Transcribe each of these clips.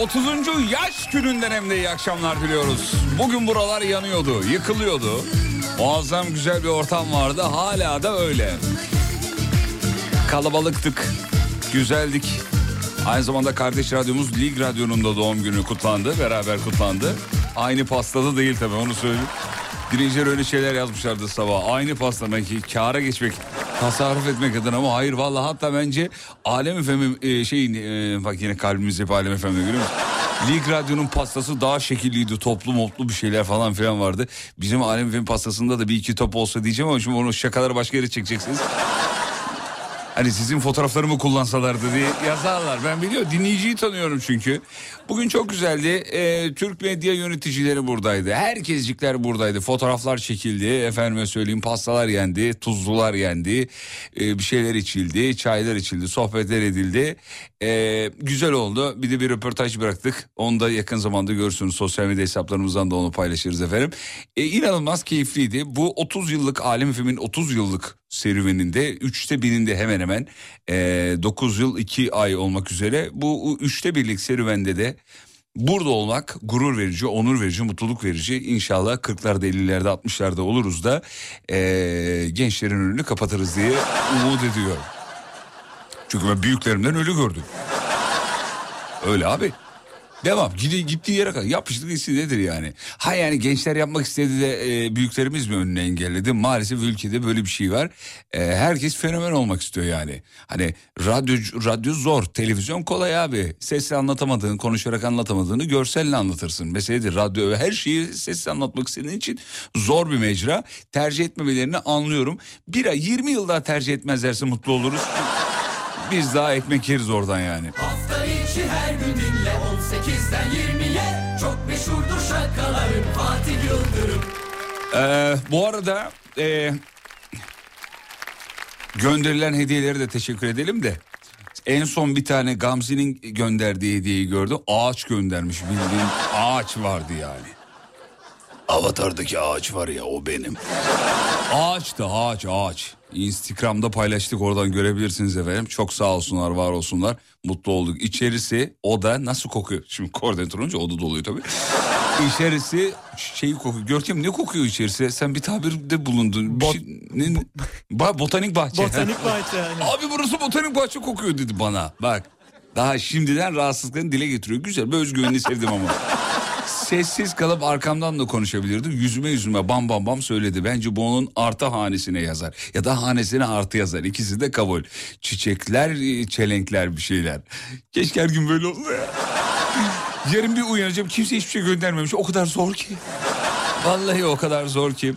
30. yaş gününden hem de iyi akşamlar diliyoruz. Bugün buralar yanıyordu, yıkılıyordu. Muazzam güzel bir ortam vardı. Hala da öyle. Kalabalıktık, güzeldik. Aynı zamanda kardeş radyomuz Lig Radyo'nun da doğum günü kutlandı. Beraber kutlandı. Aynı pastada değil tabii onu söyleyeyim. Dinleyiciler öyle şeyler yazmışlardı sabah. Aynı pasta belki kâra geçmek, tasarruf etmek adına ama hayır vallahi hatta bence Alem Efem'in e, şeyin e, bak yine kalbimiz hep Alem Efem'de görüyor musun? Lig Radyo'nun pastası daha şekilliydi. Toplu moplu bir şeyler falan filan vardı. Bizim Alem Efem pastasında da bir iki top olsa diyeceğim ama şimdi onu şakaları başka yere çekeceksiniz. Hani sizin fotoğraflarımı kullansalardı diye yazarlar. Ben biliyorum dinleyiciyi tanıyorum çünkü. Bugün çok güzeldi. Ee, Türk medya yöneticileri buradaydı. Herkescikler buradaydı. Fotoğraflar çekildi. Efendime söyleyeyim pastalar yendi. Tuzlular yendi. ee, bir şeyler içildi. Çaylar içildi. Sohbetler edildi. Ee, güzel oldu. Bir de bir röportaj bıraktık. Onu da yakın zamanda görürsünüz. Sosyal medya hesaplarımızdan da onu paylaşırız efendim. Ee, inanılmaz keyifliydi. Bu 30 yıllık Alem Efem'in 30 yıllık serüveninde üçte birinde hemen hemen e, 9 yıl 2 ay olmak üzere bu üçte birlik serüvende de Burada olmak gurur verici, onur verici, mutluluk verici. İnşallah 40'larda, 50'lerde, 60'larda oluruz da ee, gençlerin önünü kapatırız diye umut ediyorum. Çünkü ben büyüklerimden ölü gördüm. Öyle abi. Devam. Gidi, gittiği yere kadar yapıştık hissi nedir yani? Ha yani gençler yapmak istedi de e, büyüklerimiz mi önüne engelledi? Maalesef ülkede böyle bir şey var. E, herkes fenomen olmak istiyor yani. Hani radyo, radyo zor, televizyon kolay abi. Sesle anlatamadığın, konuşarak anlatamadığını görselle anlatırsın. Meseledir radyo her şeyi sesle anlatmak istediğin için zor bir mecra. Tercih etmemelerini anlıyorum. Bir ay 20 yıl daha tercih etmezlerse mutlu oluruz. Biz daha ekmek yeriz oradan yani. Hafta içi her gün dinle 18'den 20'ye Çok meşhurdur şakaların Fatih Yıldırım Ee, bu arada e, gönderilen hediyeleri de teşekkür edelim de. En son bir tane Gamze'nin gönderdiği hediyeyi gördüm. Ağaç göndermiş bildiğin ağaç vardı yani. Avatar'daki ağaç var ya o benim. Ağaç da ağaç ağaç. Instagram'da paylaştık oradan görebilirsiniz efendim. Çok sağ olsunlar var olsunlar. Mutlu olduk. İçerisi o da nasıl kokuyor? Şimdi koordinatör olunca o da doluyor tabii. İçerisi şeyi kokuyor. Görkem ne kokuyor içerisi? Sen bir tabirde bulundun. Bir Bot- şey- ne, Ba- botanik bahçe. Botanik bahçe yani. Abi burası botanik bahçe kokuyor dedi bana. Bak daha şimdiden rahatsızlıklarını dile getiriyor. Güzel bir özgüvenini sevdim ama. Sessiz kalıp arkamdan da konuşabilirdi. Yüzüme yüzüme bam bam bam söyledi. Bence bu onun artı hanesine yazar. Ya da hanesine artı yazar. İkisi de kabul. Çiçekler, çelenkler bir şeyler. Keşke her gün böyle olsa ya. Yarın bir uyanacağım kimse hiçbir şey göndermemiş. O kadar zor ki. Vallahi o kadar zor ki.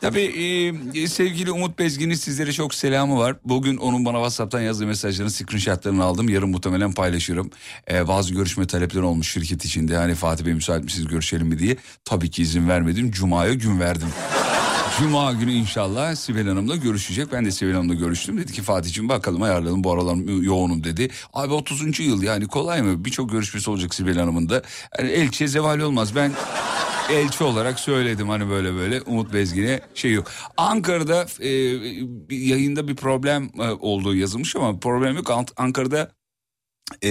Tabii e, sevgili Umut Bezgin'in sizlere çok selamı var. Bugün onun bana WhatsApp'tan yazdığı mesajların screenshotlarını aldım. Yarın muhtemelen paylaşırım. E, bazı görüşme talepleri olmuş şirket içinde. Hani Fatih Bey müsait misiniz görüşelim mi diye. Tabii ki izin vermedim. Cuma'ya gün verdim. Cuma günü inşallah Sibel Hanım'la görüşecek. Ben de Sibel Hanım'la görüştüm. Dedi ki Fatih'ciğim bakalım ayarlayalım bu aralar yoğunum dedi. Abi 30. yıl yani kolay mı? Birçok görüşmesi olacak Sibel Hanım'ın da. Yani elçiye zeval olmaz. Ben elçi olarak söyledim hani böyle böyle Umut Bezgin'e şey yok. Ankara'da e, yayında bir problem e, olduğu yazılmış ama problem yok. Ankara'da e,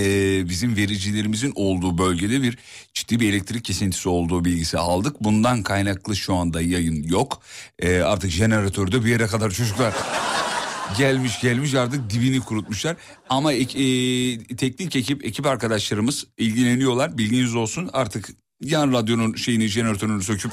bizim vericilerimizin olduğu bölgede bir ciddi bir elektrik kesintisi olduğu bilgisi aldık. Bundan kaynaklı şu anda yayın yok. E, artık jeneratörde bir yere kadar çocuklar gelmiş gelmiş artık dibini kurutmuşlar. Ama e, teknik ekip ekip arkadaşlarımız ilgileniyorlar. Bilginiz olsun artık yan radyonun şeyini jeneratörünü söküp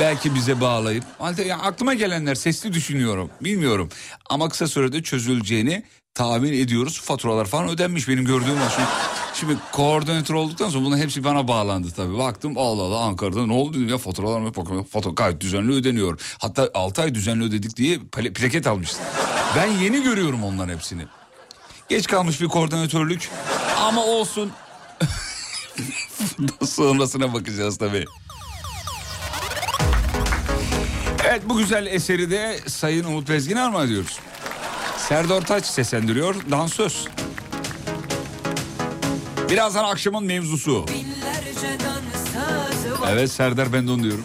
belki bize bağlayıp halde ya aklıma gelenler sesli düşünüyorum bilmiyorum ama kısa sürede çözüleceğini tahmin ediyoruz. Faturalar falan ödenmiş benim gördüğüm var. Şimdi, şimdi koordinatör olduktan sonra bunun hepsi bana bağlandı tabii. Baktım Allah Allah Ankara'da ne oldu dedim ya faturalar mı fatura gayet düzenli ödeniyor. Hatta 6 ay düzenli ödedik diye pla- plaket almıştım ben yeni görüyorum onların hepsini. Geç kalmış bir koordinatörlük. Ama olsun. Sonrasına bakacağız tabii. Evet bu güzel eseri de Sayın Umut Bezgin'e armağan ediyoruz. Serdar Taç seslendiriyor dansöz. Birazdan akşamın mevzusu. Evet Serdar ben de onu diyorum.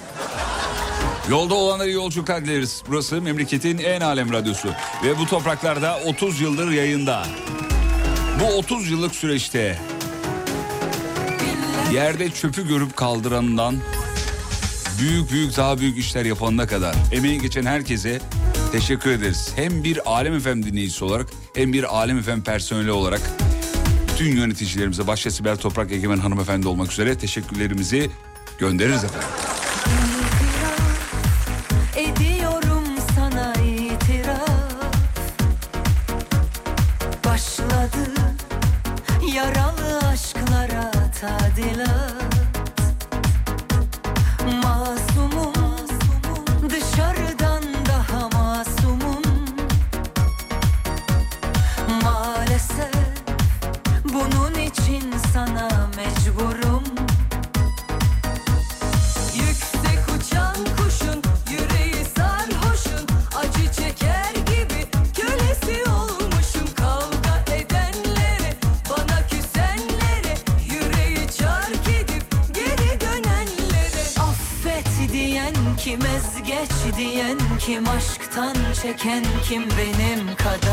Yolda olanlara yolculuklar dileriz. Burası memleketin en alem radyosu. Ve bu topraklarda 30 yıldır yayında. Bu 30 yıllık süreçte yerde çöpü görüp kaldırandan büyük büyük daha büyük işler yapanına kadar emeği geçen herkese teşekkür ederiz. Hem bir Alem Efem dinleyicisi olarak hem bir Alem Efem personeli olarak bütün yöneticilerimize başta Sibel Toprak Egemen hanımefendi olmak üzere teşekkürlerimizi göndeririz efendim. Başladı yaralı aşklara tadilat çeken kim benim kadar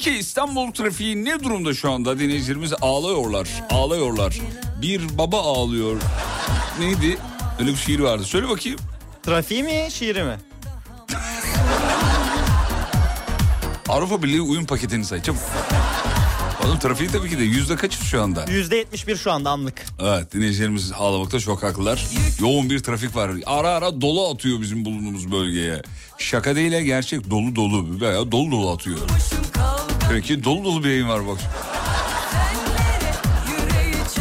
Ki İstanbul trafiği ne durumda şu anda dinleyicilerimiz ağlıyorlar. Ağlıyorlar. Bir baba ağlıyor. Neydi? Öyle bir şiir vardı. Söyle bakayım. Trafiği mi şiiri mi? Avrupa Birliği uyum paketini say çabuk. Oğlum trafiği tabii ki de yüzde kaçız şu anda? %71 şu anda anlık. Evet dinleyicilerimiz ağlamakta çok haklılar. Yoğun bir trafik var. Ara ara dolu atıyor bizim bulunduğumuz bölgeye. Şaka değil ya, gerçek dolu dolu. Veya dolu dolu atıyor. Peki dolu dolu bir yayın var bak.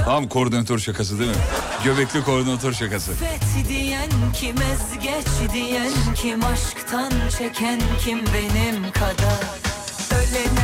Tam koordinatör şakası değil mi? Göbekli koordinatör şakası. çarpet diyen kim ezgeç diyen kim aşktan çeken kim benim kadar Ölene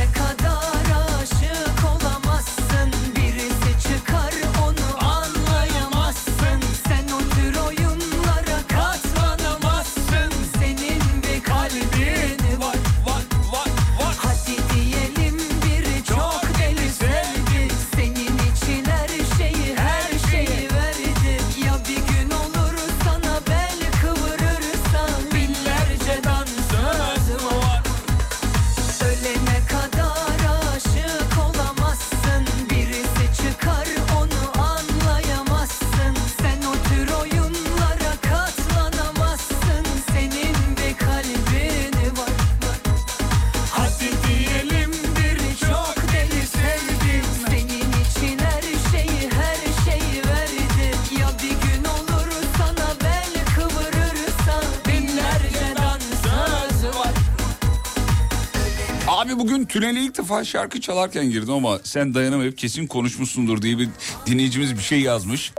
tünele ilk defa şarkı çalarken girdim ama sen dayanamayıp kesin konuşmuşsundur diye bir dinleyicimiz bir şey yazmış.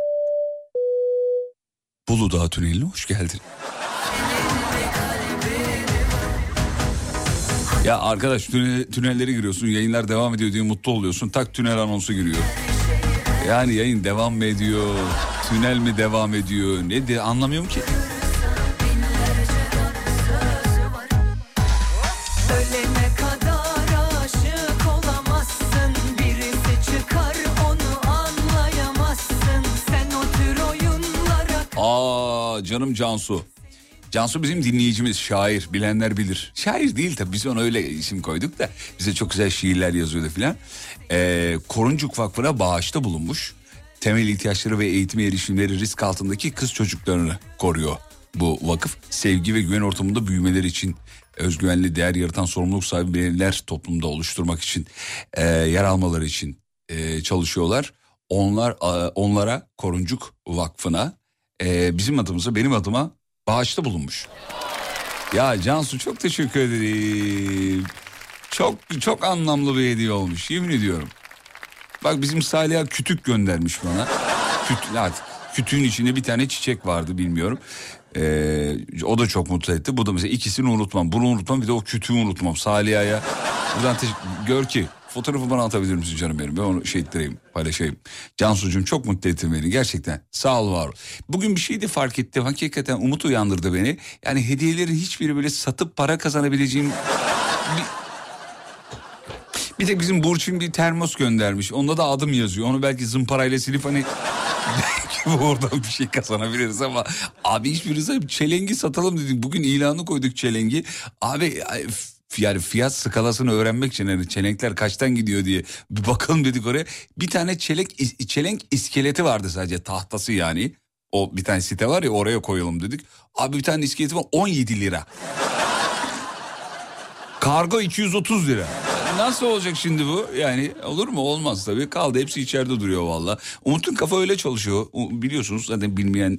Buludağ tüneline hoş geldin. Ya arkadaş tüne, tünellere giriyorsun yayınlar devam ediyor diye mutlu oluyorsun. Tak tünel anonsu giriyor. Yani yayın devam mı ediyor? Tünel mi devam ediyor? Ne de anlamıyorum ki. Canım Cansu. Cansu bizim dinleyicimiz, şair, bilenler bilir. Şair değil tabii biz ona öyle isim koyduk da bize çok güzel şiirler yazıyordu filan. Ee, Koruncuk Vakfı'na bağışta bulunmuş. Temel ihtiyaçları ve eğitim erişimleri risk altındaki kız çocuklarını koruyor bu vakıf. Sevgi ve güven ortamında büyümeleri için özgüvenli değer yaratan sorumluluk sahibi bireyler toplumda oluşturmak için e, yer almaları için e, çalışıyorlar. Onlar e, onlara Koruncuk Vakfı'na e, bizim adımıza benim adıma bağışta bulunmuş. Ya Cansu çok teşekkür ederim. Çok çok anlamlı bir hediye olmuş yemin ediyorum. Bak bizim Salih'a kütük göndermiş bana. Küt, evet, kütüğün içinde bir tane çiçek vardı bilmiyorum. Ee, o da çok mutlu etti. Bu da mesela ikisini unutmam. Bunu unutmam bir de o kütüğü unutmam. Salih'a buradan. Gör ki fotoğrafı bana atabilir misin canım benim? Ben onu şey ettireyim paylaşayım. Cansucuğum çok mutlu ettin beni gerçekten. Sağ ol var. Bugün bir şey de fark ettim. Hakikaten umut uyandırdı beni. Yani hediyelerin hiçbiri böyle satıp para kazanabileceğim... Bir... Bir tek bizim Burçin bir termos göndermiş. Onda da adım yazıyor. Onu belki zımparayla silip hani belki oradan bir şey kazanabiliriz ama abi hiçbirimize çelengi satalım dedik. Bugün ilanı koyduk çelengi. Abi yani fiyat skalasını öğrenmek için yani çelenkler kaçtan gidiyor diye bir bakalım dedik oraya. Bir tane çelenk çelenk iskeleti vardı sadece tahtası yani. O bir tane site var ya oraya koyalım dedik. Abi bir tane iskeleti var 17 lira. Kargo 230 lira. Nasıl olacak şimdi bu? Yani olur mu? Olmaz tabii. Kaldı hepsi içeride duruyor valla. Umut'un kafa öyle çalışıyor. Biliyorsunuz zaten bilmeyen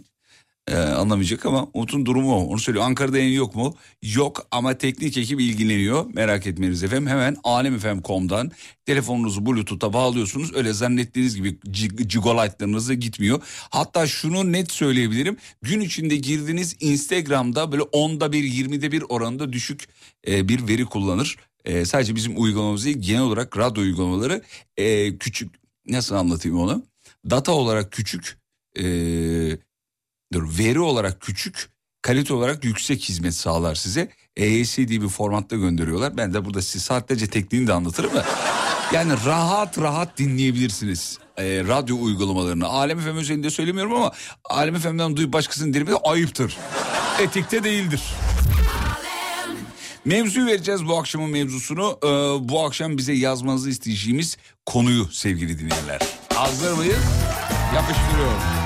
e, anlamayacak ama Umut'un durumu o. Onu söylüyor. Ankara'da yayın yok mu? Yok ama teknik ekip ilgileniyor. Merak etmeniz efendim. Hemen alemfm.com'dan telefonunuzu bluetooth'a bağlıyorsunuz. Öyle zannettiğiniz gibi cig- gigalightlarınızı gitmiyor. Hatta şunu net söyleyebilirim. Gün içinde girdiğiniz Instagram'da böyle 10'da bir 20'de bir oranında düşük e, bir veri kullanır. E, sadece bizim uygulamamız değil genel olarak radyo uygulamaları e, küçük nasıl anlatayım onu? Data olarak küçük e, veri olarak küçük kalite olarak yüksek hizmet sağlar size. EYC diye bir formatta gönderiyorlar. Ben de burada size saatlerce tekniğini de anlatırım da. Yani rahat rahat dinleyebilirsiniz e, radyo uygulamalarını. Alem FM özelinde söylemiyorum ama Alem FM'den duyup başkasının dilimi ayıptır. Etikte değildir. Mevzuyu vereceğiz bu akşamın mevzusunu. Ee, bu akşam bize yazmanızı isteyeceğimiz konuyu sevgili dinleyenler. Hazır mıyız? Yapıştırıyorum.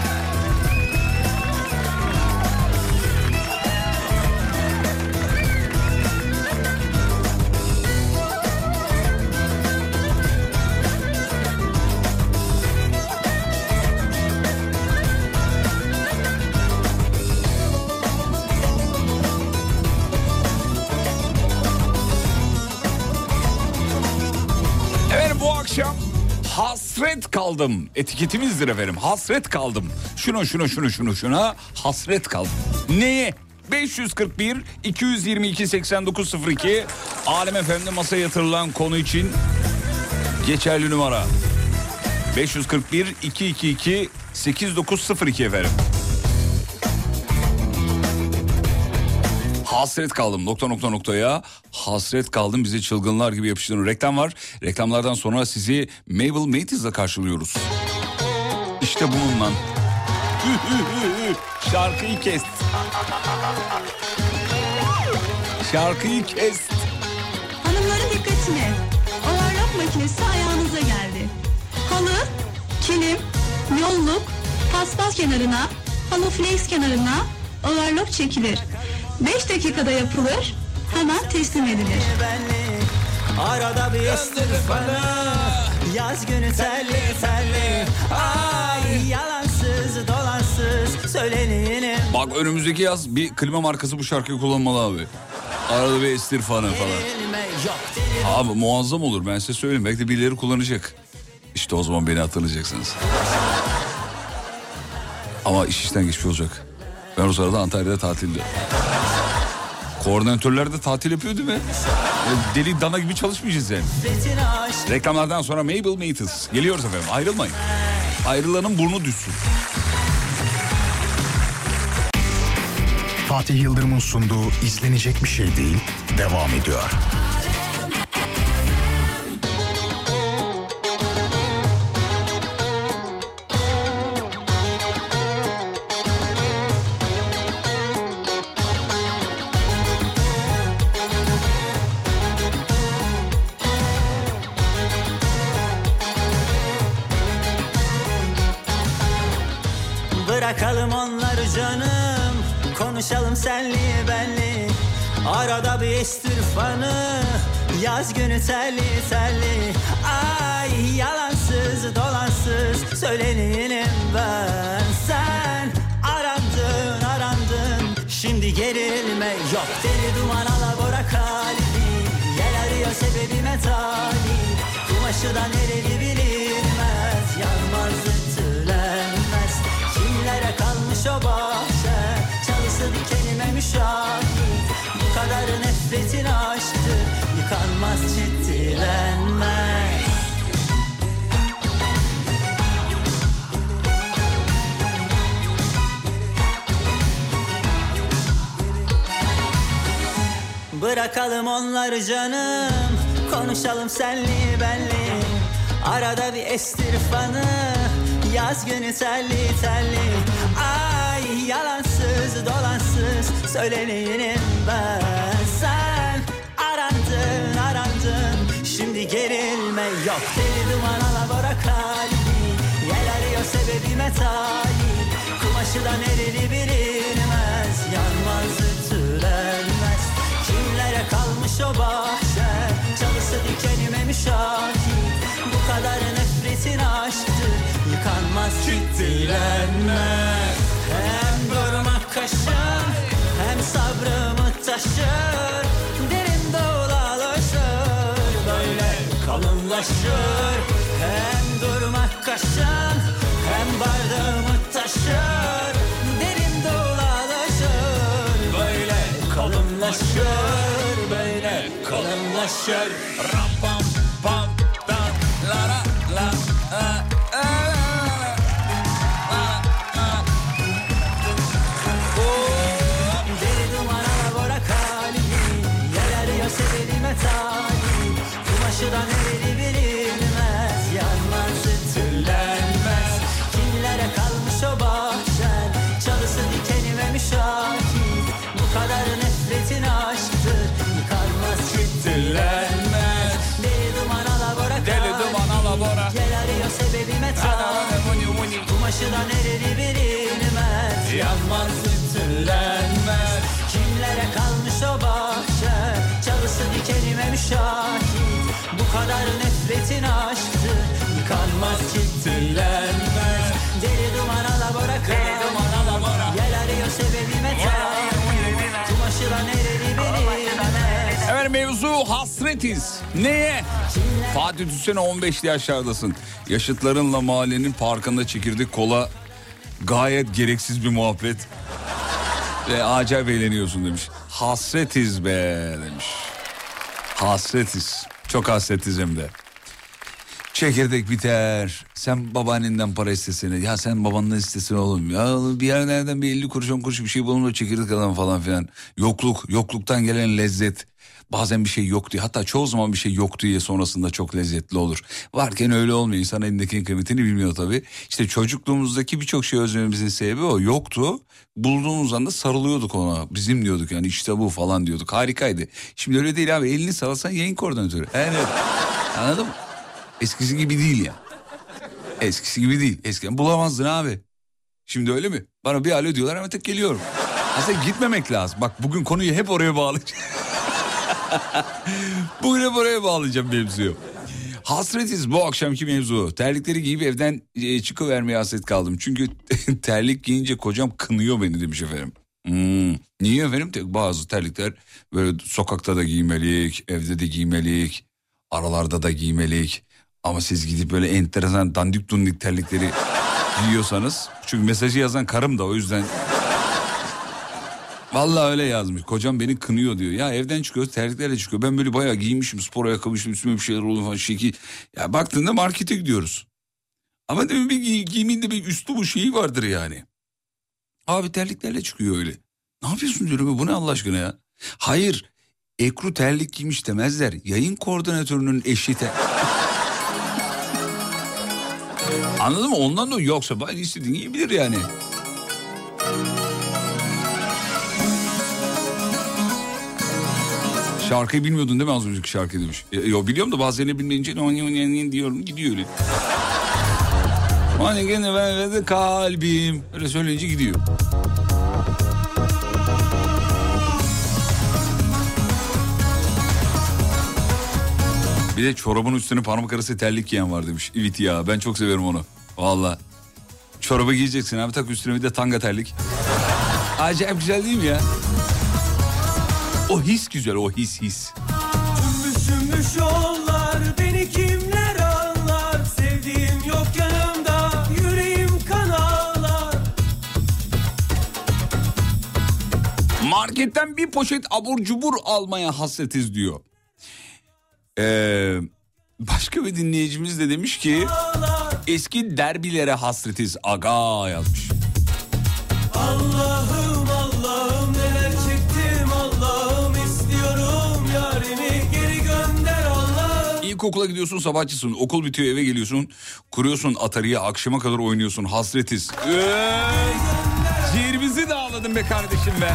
Hasret kaldım. Etiketimizdir efendim. Hasret kaldım. Şuna şuna şuna şuna şuna hasret kaldım. Neye? 541 222 8902 Alem FM'de masaya yatırılan konu için geçerli numara. 541 222 8902 efendim. Hasret kaldım nokta nokta noktaya hasret kaldım bize çılgınlar gibi yapıştırın. Reklam var. Reklamlardan sonra sizi Mabel Matiz'la karşılıyoruz. İşte bununla. Şarkıyı kes. Şarkıyı kes. Hanımların dikkatine. Overlock makinesi ayağınıza geldi. Halı, kilim, yolluk, paspas kenarına, halı flex kenarına overlock çekilir. 5 dakikada yapılır, hemen teslim edilir. Arada bir istirfanı Yaz günü terli terli Ay yalansız dolansız Söyleneyim Bak önümüzdeki yaz bir klima markası bu şarkıyı kullanmalı abi. Arada bir estir falan falan. Abi muazzam olur ben size söyleyeyim. Belki de birileri kullanacak. İşte o zaman beni hatırlayacaksınız. Ama iş işten geçmiş olacak. Ben o sırada Antalya'da tatilde. Koordinatörler de tatil yapıyor değil mi? E, Deli dana gibi çalışmayacağız yani. Reklamlardan sonra Mabel Matis. Geliyoruz efendim ayrılmayın. Ayrılanın burnu düşsün. Fatih Yıldırım'ın sunduğu izlenecek bir şey değil devam ediyor. Bir istirfanı Yaz günü telli telli Ay yalansız dolansız Söyleneyim ben. Sen arandın arandın Şimdi gerilme yok. Deli duman alabora kalbi Yel arıyor sebebime talip Kumaşı da nereli bilinmez Bırakalım onları canım. Konuşalım senli benli. Arada bir estirfanı Yaz günü telli telli Ay yalansız dolansız Söyleneyim ben. Sen arandın arandın. Şimdi gerilme yok. Deli duman alabora kalbi Yel arıyor sebebime talip Kumaşı da nereli bilinmez. Yanmaz ütülenmez Kimlere kalmış o bahçe. Çalısı dikenime nefretin aşktır Yıkanmaz ciddilenmez Hem durmak kaşın Hem sabrımı taşır Derin dağlarlaşır Böyle kalınlaşır. Hem durmak kaşın Hem bardağımı taşır. Derin dağlarlaşır Böyle kalınlaşır kalınlaşır Ram pam pam tam la la la la Deli Kumaşı nereli bilinmez. Yanmaz ütülenmez. Kimlere kalmış o bahçe? Çalısı dikenime müşahit. Bu kadar nefretin aşktır Yıkanmaz ciddilenmez mevzu hasretiz. Neye? Fatih Tüsene 15'li yaşlardasın. Yaşıtlarınla mahallenin parkında çekirdek kola gayet gereksiz bir muhabbet. Ve acayip eğleniyorsun demiş. Hasretiz be demiş. Hasretiz. Çok hasretiz hem de. Çekirdek biter. Sen babaannenden para istesene. Ya sen babandan istesene oğlum. Ya bir yerlerden bir 50 kuruş 10 kuruş bir şey bulun da çekirdek alalım falan filan. Yokluk, yokluktan gelen lezzet. Bazen bir şey yok diye hatta çoğu zaman bir şey yok diye sonrasında çok lezzetli olur. Varken öyle olmuyor. İnsan elindekinin kıymetini bilmiyor tabii. İşte çocukluğumuzdaki birçok şey özlememizin sebebi o. Yoktu. Bulduğumuz anda sarılıyorduk ona. Bizim diyorduk yani işte bu falan diyorduk. Harikaydı. Şimdi öyle değil abi. Elini sallasan yayın koordinatörü. Evet. Anladın mı? Eskisi gibi değil ya. Eskisi gibi değil. Eskiden bulamazdın abi. Şimdi öyle mi? Bana bir alo diyorlar hemen tek geliyorum. Aslında gitmemek lazım. Bak bugün konuyu hep oraya bağlayacağım. bugün hep oraya bağlayacağım mevzuyu. Hasretiz bu akşamki mevzu. Terlikleri giyip evden e, çıkıvermeye hasret kaldım. Çünkü terlik giyince kocam kınıyor beni demiş efendim. Hmm. Niye efendim? Bazı terlikler böyle sokakta da giymelik, evde de giymelik, aralarda da giymelik. Ama siz gidip böyle enteresan dandik dundik terlikleri giyiyorsanız... Çünkü mesajı yazan karım da o yüzden... Vallahi öyle yazmış. Kocam beni kınıyor diyor. Ya evden çıkıyoruz terliklerle çıkıyor. Ben böyle bayağı giymişim spor ayakkabı üstüme bir şeyler oluyor falan şekil. Ya baktığında markete gidiyoruz. Ama demin bir giy giyimin de bir üstü bu şeyi vardır yani. Abi terliklerle çıkıyor öyle. Ne yapıyorsun diyorum bu ne Allah aşkına ya? Hayır Ekru terlik giymiş demezler. Yayın koordinatörünün eşi ter... Anladın mı? Ondan da yoksa ben istediğin giyebilir yani. Şarkıyı bilmiyordun değil mi az önceki şarkı demiş. E, yo biliyorum da bazen bilmeyince diyorum gidiyor öyle. Hani gene ben de kalbim. Öyle söyleyince gidiyor. Bir de çorabın üstüne parmak arası terlik giyen var demiş. Evet ya ben çok severim onu. Valla. Çorabı giyeceksin abi tak üstüne bir de tanga terlik. Acayip güzel değil mi ya? O his güzel o his his. Cümbüş yollar beni kimler anlar Sevdiğim yok yanımda yüreğim kan ağlar Marketten bir poşet abur cubur almaya hasretiz diyor. Ee, başka bir dinleyicimiz de demiş ki eski derbilere hasretiz aga yazmış. Allah'ım Allah'ım neler çektim Allah'ım istiyorum yarimi geri gönder Allah'ım İlkokula gidiyorsun sabahçısın okul bitiyor eve geliyorsun kuruyorsun Atari'ye akşama kadar oynuyorsun hasretiz. Ee, ciğerimizi dağladın be kardeşim be.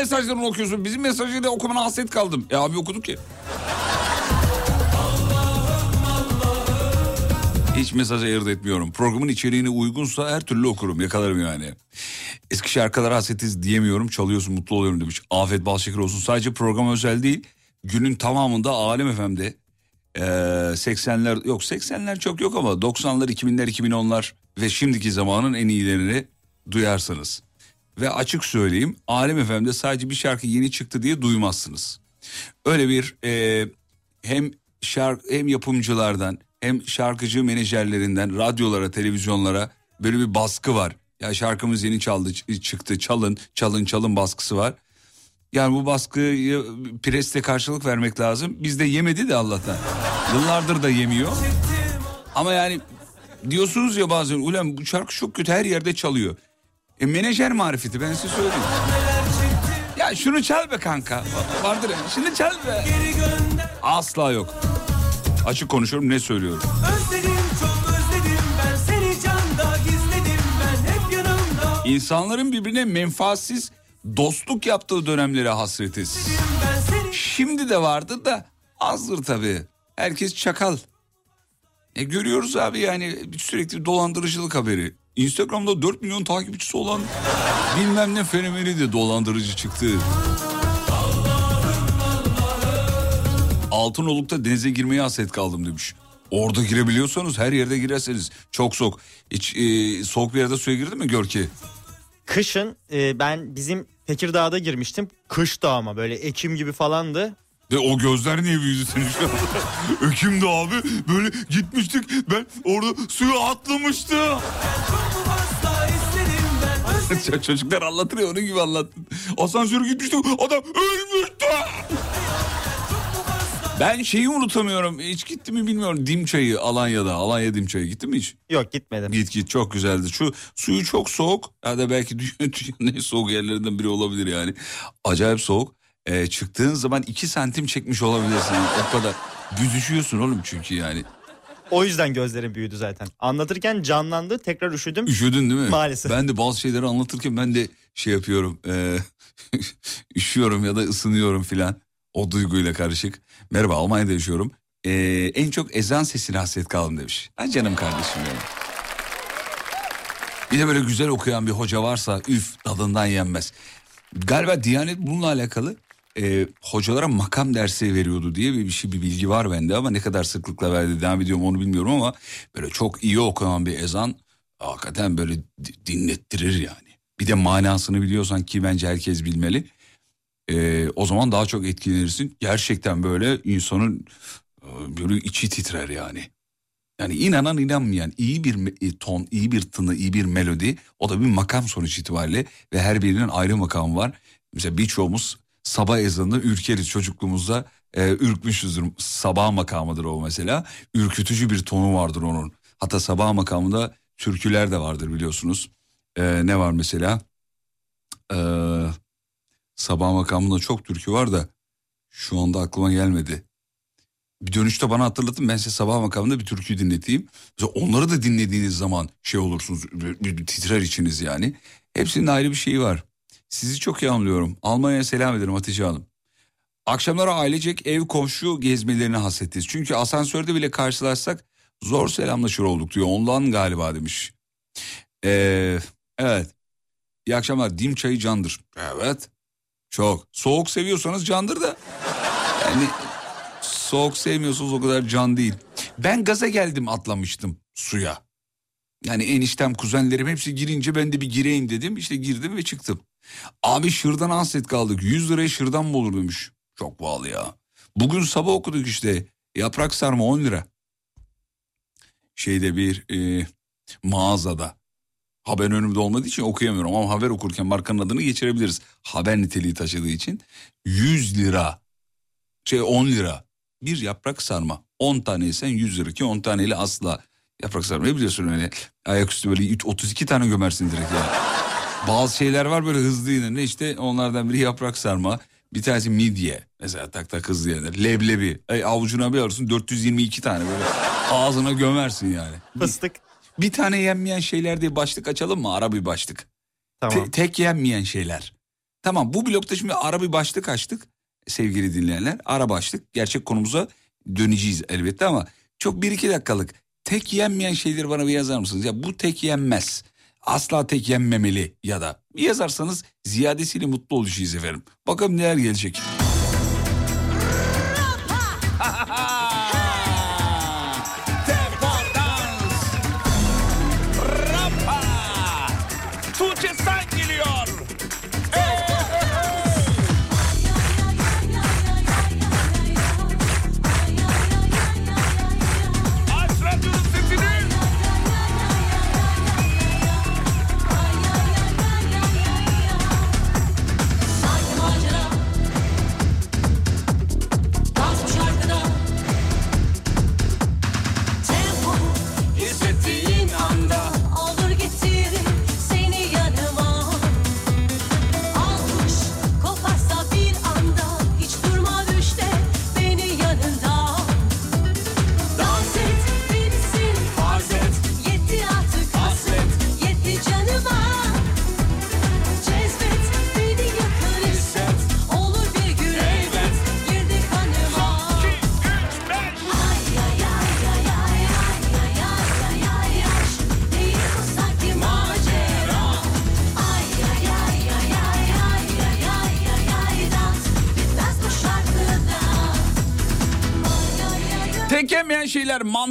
Mesajlarını okuyorsun. Bizim mesajları okumana hasret kaldım. E abi okuduk ki. Hiç mesaj ayırt etmiyorum. Programın içeriğine uygunsa her türlü okurum. Yakalarım yani. Eski şarkılara hasretiz diyemiyorum. Çalıyorsun mutlu oluyorum demiş. Afet bal şeker olsun. Sadece program özel değil. Günün tamamında Alem FM'de ee, 80'ler yok 80'ler çok yok ama 90'lar 2000'ler 2010'lar ve şimdiki zamanın en iyilerini duyarsınız. Ve açık söyleyeyim Alem FM'de sadece bir şarkı yeni çıktı diye duymazsınız. Öyle bir e, hem şark hem yapımcılardan hem şarkıcı menajerlerinden radyolara televizyonlara böyle bir baskı var. Ya şarkımız yeni çaldı çıktı çalın çalın çalın baskısı var. Yani bu baskıyı preste karşılık vermek lazım. Bizde yemedi de Allah'tan. Yıllardır da yemiyor. Ama yani diyorsunuz ya bazen ulan bu şarkı çok kötü her yerde çalıyor. E menajer marifeti ben size söyleyeyim. Ya şunu çal be kanka. Vardır ya şunu çal be. Asla yok. Açık konuşuyorum ne söylüyorum. İnsanların birbirine menfaatsiz dostluk yaptığı dönemlere hasretiz. Şimdi de vardı da azdır tabii. Herkes çakal. E görüyoruz abi yani sürekli dolandırıcılık haberi. Instagram'da 4 milyon takipçisi olan bilmem ne fenomeni de dolandırıcı çıktı. Altınoluk'ta denize girmeye hasret kaldım demiş. Orada girebiliyorsanız her yerde girerseniz çok soğuk. Hiç e, soğuk bir yerde suya girdin mi Görki? Kışın e, ben bizim Tekirdağ'da girmiştim. Kıştı ama böyle Ekim gibi falandı. Ve o gözler niye büyüdü senin şu anda? Ekim'de abi böyle gitmiştik ben orada suya atlamıştım. Çocuklar anlatır ya onun gibi anlattın. Asansöre gitmiştik adam ölmüştü. Ben şeyi unutamıyorum. Hiç gitti mi bilmiyorum. Dimçayı Alanya'da. Alanya Dimçayı gitti mi hiç? Yok gitmedim. Git git çok güzeldi. Şu suyu çok soğuk. Ya da belki dünya- dünyanın en soğuk yerlerinden biri olabilir yani. Acayip soğuk. Ee, çıktığın zaman iki santim çekmiş olabilirsin. o kadar. Büzüşüyorsun oğlum çünkü yani. O yüzden gözlerim büyüdü zaten. Anlatırken canlandı tekrar üşüdüm. Üşüdün değil mi? Maalesef. Ben de bazı şeyleri anlatırken ben de şey yapıyorum. E, üşüyorum ya da ısınıyorum filan. O duyguyla karışık. Merhaba Almanya'da yaşıyorum. E, en çok ezan sesine hasret kaldım demiş. Ha canım kardeşim benim. Bir de böyle güzel okuyan bir hoca varsa üf tadından yenmez. Galiba Diyanet bununla alakalı e, hocalara makam dersi veriyordu diye bir, bir şey bir bilgi var bende ama ne kadar sıklıkla verdi devam ediyorum onu bilmiyorum ama böyle çok iyi okunan bir ezan hakikaten böyle di- dinlettirir yani. Bir de manasını biliyorsan ki bence herkes bilmeli. E, o zaman daha çok etkilenirsin. Gerçekten böyle insanın e, böyle içi titrer yani. Yani inanan inanmayan iyi bir e, ton, iyi bir tını, iyi bir melodi o da bir makam sonuç itibariyle ve her birinin ayrı makamı var. Mesela birçoğumuz sabah ezanını ürkeriz çocukluğumuzda e, ürkmüşüzdür. Sabah makamıdır o mesela. Ürkütücü bir tonu vardır onun. Hatta sabah makamında türküler de vardır biliyorsunuz. E, ne var mesela? E, sabah makamında çok türkü var da şu anda aklıma gelmedi. Bir dönüşte bana hatırlatın ben size sabah makamında bir türkü dinleteyim. Mesela onları da dinlediğiniz zaman şey olursunuz bir, bir titrer içiniz yani. Hepsinin ayrı bir şeyi var. Sizi çok iyi anlıyorum. Almanya'ya selam ederim Hatice Hanım. Akşamları ailecek ev komşu gezmelerine hasretiz. Çünkü asansörde bile karşılaşsak zor selamlaşır olduk diyor. Ondan galiba demiş. Ee, evet. İyi akşamlar. Dim çayı candır. Evet. Çok. Soğuk seviyorsanız candır da. Yani soğuk sevmiyorsanız o kadar can değil. Ben gaza geldim atlamıştım suya. Yani eniştem kuzenlerim hepsi girince ben de bir gireyim dedim. İşte girdim ve çıktım. Abi şırdan hasret kaldık. 100 liraya şırdan mı olur demiş. Çok pahalı ya. Bugün sabah okuduk işte. Yaprak sarma 10 lira. Şeyde bir e, mağazada. Haber önümde olmadığı için okuyamıyorum ama haber okurken markanın adını geçirebiliriz. Haber niteliği taşıdığı için 100 lira. Şey 10 lira. Bir yaprak sarma. 10 taneysen 100 lira ki 10 taneyle asla yaprak sarmayı biliyorsun öyle. Ayaküstü böyle 32 tane gömersin direkt ya. Bazı şeyler var böyle hızlı yenir. işte onlardan biri yaprak sarma. Bir tanesi midye. Mesela tak tak hızlı yenir. Leblebi. Ay, avucuna bir alırsın 422 tane böyle. Ağzına gömersin yani. Fıstık. Bir tane yenmeyen şeyler diye başlık açalım mı? Ara bir başlık. Tamam. Te- tek yenmeyen şeyler. Tamam bu blokta şimdi ara bir başlık açtık sevgili dinleyenler. Ara başlık gerçek konumuza döneceğiz elbette ama çok bir iki dakikalık tek yenmeyen şeyleri bana bir yazar mısınız? Ya bu tek yenmez. Asla tek yenmemeli ya da yazarsanız ziyadesiyle mutlu olacağız efendim. Bakalım neler gelecek.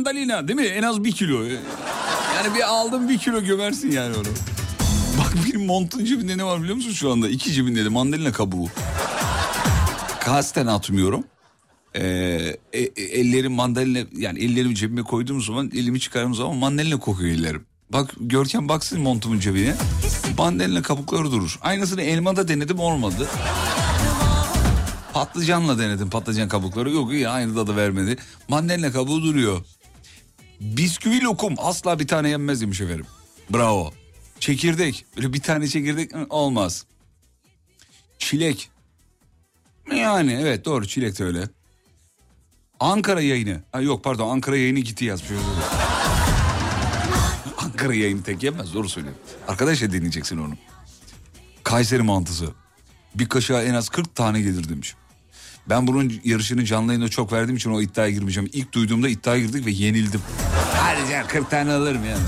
Mandalina değil mi? En az bir kilo. Yani bir aldım bir kilo gömersin yani onu. Bak benim montun cebinde ne var biliyor musun şu anda? İki cebinde de mandalina kabuğu. Kasten atmıyorum. Ee, e- e- ellerim mandalina yani ellerimi cebime koyduğum zaman elimi çıkardığım zaman mandalina kokuyor ellerim. Bak Görkem baksın montumun cebine. Mandalina kabukları durur. Aynısını elmada denedim olmadı. Patlıcanla denedim patlıcan kabukları. Yok iyi aynı tadı vermedi. Mandalina kabuğu duruyor. Bisküvi lokum asla bir tane yenmez demiş efendim. Bravo. Çekirdek. Böyle bir tane çekirdek olmaz. Çilek. Yani evet doğru çilek de öyle. Ankara yayını. Ha, yok pardon Ankara yayını gitti yazmış. Ankara yayını tek yemez doğru söylüyorum. Arkadaşla dinleyeceksin onu. Kayseri mantısı. Bir kaşığa en az 40 tane gelir demiş. Ben bunun yarışını canlı yayında çok verdiğim için o iddiaya girmeyeceğim. İlk duyduğumda iddiaya girdik ve yenildim. Hadi canım 40 tane alırım yani.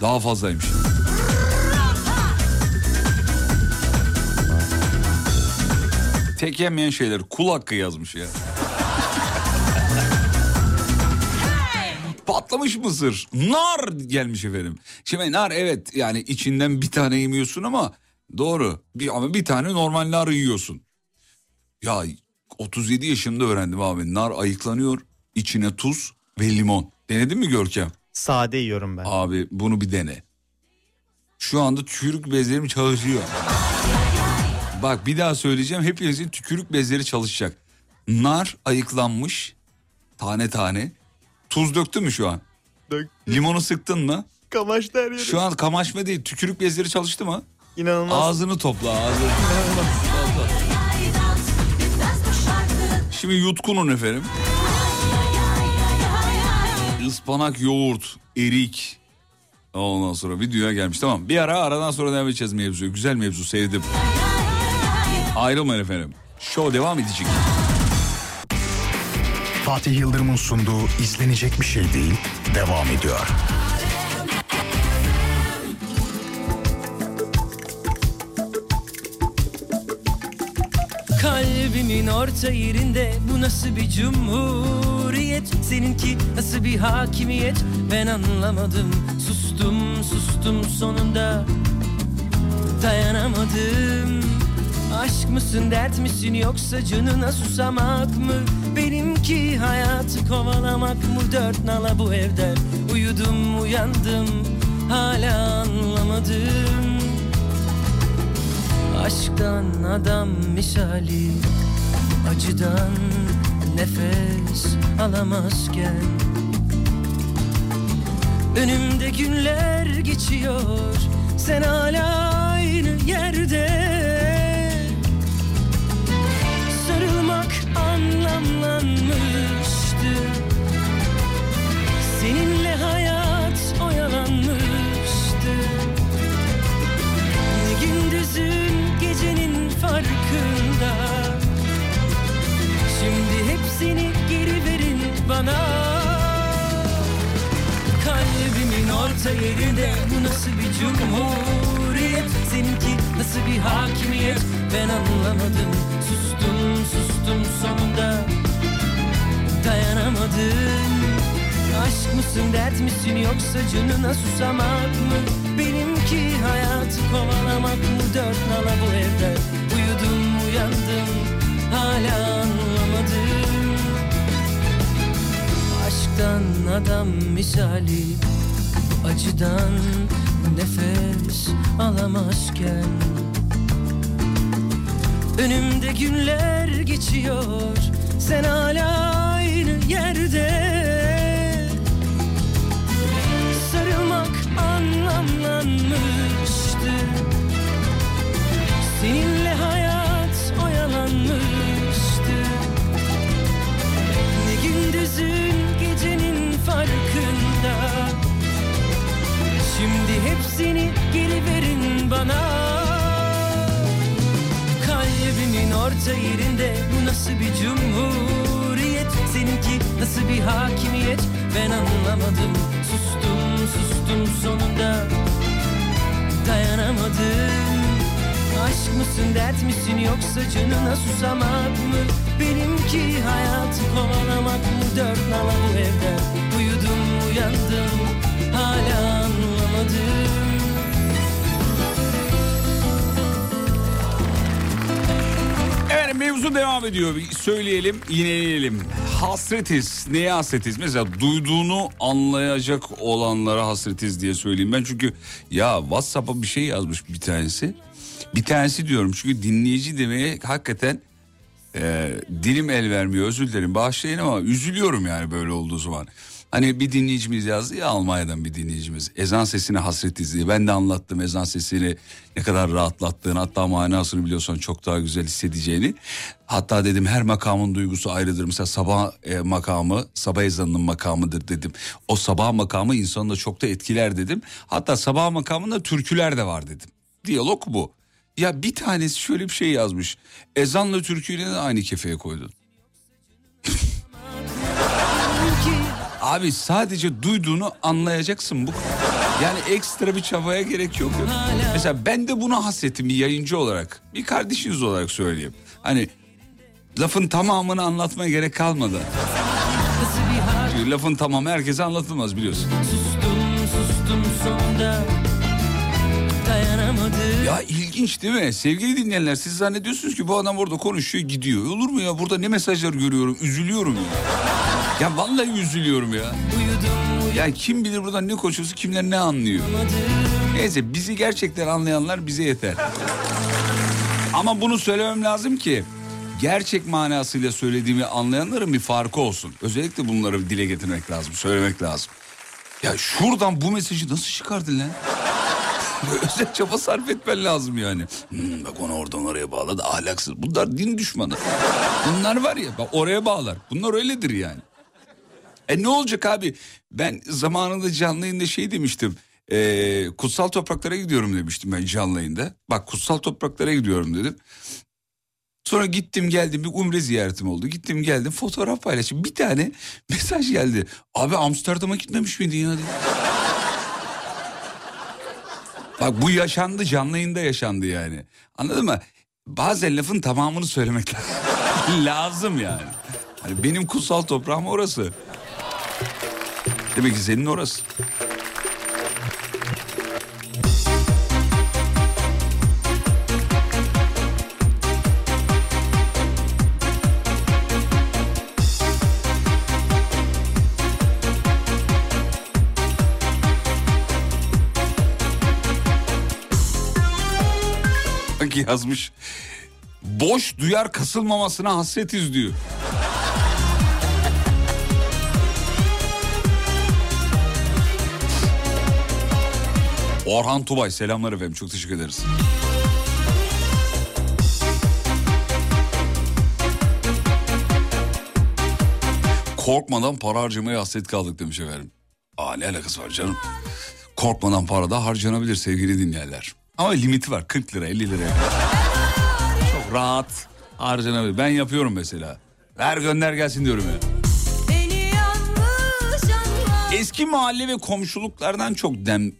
Daha fazlaymış. Tek yemeyen şeyler kul hakkı yazmış ya. Patlamış mısır. Nar gelmiş efendim. Şimdi nar evet yani içinden bir tane yemiyorsun ama doğru. Bir, ama bir tane normal nar yiyorsun. Ya 37 yaşında öğrendim abi. Nar ayıklanıyor. içine tuz ve limon. Denedin mi Görkem? Sade yiyorum ben. Abi bunu bir dene. Şu anda tükürük bezlerim çalışıyor. Bak bir daha söyleyeceğim. Hepinizin tükürük bezleri çalışacak. Nar ayıklanmış tane tane. Tuz döktün mü şu an? Dök. Limonu sıktın mı? Kamaştı her yeri. Şu an kamaşma değil. Tükürük bezleri çalıştı mı? İnanılmaz. Ağzını topla ağzını. Şimdi yutkunun efendim. Ispanak, yoğurt, erik. Ondan sonra bir dünya gelmiş. Tamam bir ara aradan sonra devam edeceğiz mevzuyu. Güzel mevzu sevdim. Ayrılmayın efendim. Show devam edecek. Fatih Yıldırım'ın sunduğu izlenecek bir şey değil devam ediyor. Kalbimin orta yerinde bu nasıl bir cumhuriyet? Seninki nasıl bir hakimiyet? Ben anlamadım. Sustum sustum sonunda. Dayanamadım. Aşk mısın dert misin yoksa canına susamak mı? Benimki hayatı kovalamak mı? Dört nala bu evde. Uyudum uyandım. Hala anlamadım Aşktan adam misali. Acıdan nefes alamazken. Önümde günler geçiyor. Sen hala aynı yerde. Sarılmak anlamlanmıştı. Seninle hayat oyalanmıştı. Ne farkında. Şimdi hepsini geri verin bana. Kalbimin orta yerinde bu nasıl bir cumhuriyet? Seninki nasıl bir hakimiyet? Ben anlamadım. Sustum sustum sonunda. Dayanamadım. Aşk mısın dert misin yoksa canına susamak mı? Benimki hayatı kovalamak mı Dört nala bu evde. Uyudum uyandım hala anlamadım. Aşktan adam misali Acıdan nefes alamazken. Önümde günler geçiyor Sen hala aynı yerde anlamlanmıştı Seninle hayat oyalanmıştı. Ne gündüzün gecenin farkında. Şimdi hepsini geri verin bana. Kalbimin orta yerinde bu nasıl bir cumhuriyet? Seninki nasıl bir hakimiyet? Ben anlamadım. Sustum sustum sonunda dayanamadım. Aşk mısın dert misin yoksa canına susamak mı? Benimki hayatı kovalamak mı? Dört nala bu evde Uyudum uyandım hala anlamadım Evet mevzu devam ediyor. Söyleyelim, yineleyelim. Hasretiz. Neye hasretiz? Mesela duyduğunu anlayacak olanlara hasretiz diye söyleyeyim. Ben çünkü ya WhatsApp'a bir şey yazmış bir tanesi. Bir tanesi diyorum çünkü dinleyici demeye hakikaten e, dilim el vermiyor. Özür dilerim bağışlayın ama üzülüyorum yani böyle olduğu zaman. Hani bir dinleyicimiz yazdı ya Almanya'dan bir dinleyicimiz. Ezan sesine hasretiz diye. Ben de anlattım ezan sesini ne kadar rahatlattığını. Hatta manasını biliyorsan çok daha güzel hissedeceğini. Hatta dedim her makamın duygusu ayrıdır. Mesela sabah e, makamı sabah ezanının makamıdır dedim. O sabah makamı insanı da çok da etkiler dedim. Hatta sabah makamında türküler de var dedim. Diyalog bu. Ya bir tanesi şöyle bir şey yazmış. Ezanla türküyü de aynı kefeye koydun. Abi sadece duyduğunu anlayacaksın bu. Yani ekstra bir çabaya gerek yok. Mesela ben de buna hasretim bir yayıncı olarak. Bir kardeşiniz olarak söyleyeyim. Hani lafın tamamını anlatmaya gerek kalmadı. Çünkü lafın tamamı herkese anlatılmaz biliyorsun. Sustum sustum sonunda dayanamadım Ya ilginç değil mi? Sevgili dinleyenler siz zannediyorsunuz ki bu adam orada konuşuyor gidiyor. Olur mu ya? Burada ne mesajlar görüyorum? Üzülüyorum ya. Ya vallahi üzülüyorum ya. Ya kim bilir buradan ne konuşuyorsa kimler ne anlıyor. Neyse bizi gerçekten anlayanlar bize yeter. Ama bunu söylemem lazım ki gerçek manasıyla söylediğimi anlayanların bir farkı olsun. Özellikle bunları dile getirmek lazım, söylemek lazım. Ya şuradan bu mesajı nasıl çıkardın lan? Özel çaba sarf etmen lazım yani. Hmm, bak onu oradan oraya bağladı ahlaksız. Bunlar din düşmanı. Bunlar var ya bak oraya bağlar. Bunlar öyledir yani. E ne olacak abi? Ben zamanında canlı yayında şey demiştim. E, kutsal topraklara gidiyorum demiştim ben canlı yayında. Bak kutsal topraklara gidiyorum dedim. Sonra gittim geldim bir umre ziyaretim oldu. Gittim geldim fotoğraf paylaştım. Bir tane mesaj geldi. Abi Amsterdam'a gitmemiş miydin ya? Bak bu yaşandı canlı yayında yaşandı yani. Anladın mı? Bazen lafın tamamını söylemek lazım yani. Hani benim kutsal toprağım orası. Demek ki senin orası. Bak yazmış. Boş duyar kasılmamasına hasretiz diyor. Orhan Tubay selamlar efendim çok teşekkür ederiz. Korkmadan para harcamaya hasret kaldık demiş efendim. Aa ne alakası var canım. Korkmadan para da harcanabilir sevgili dinleyenler. Ama limiti var 40 lira 50 liraya. Çok rahat harcanabilir. Ben yapıyorum mesela. Ver gönder gelsin diyorum ya. Eski mahalle ve komşuluklardan çok dem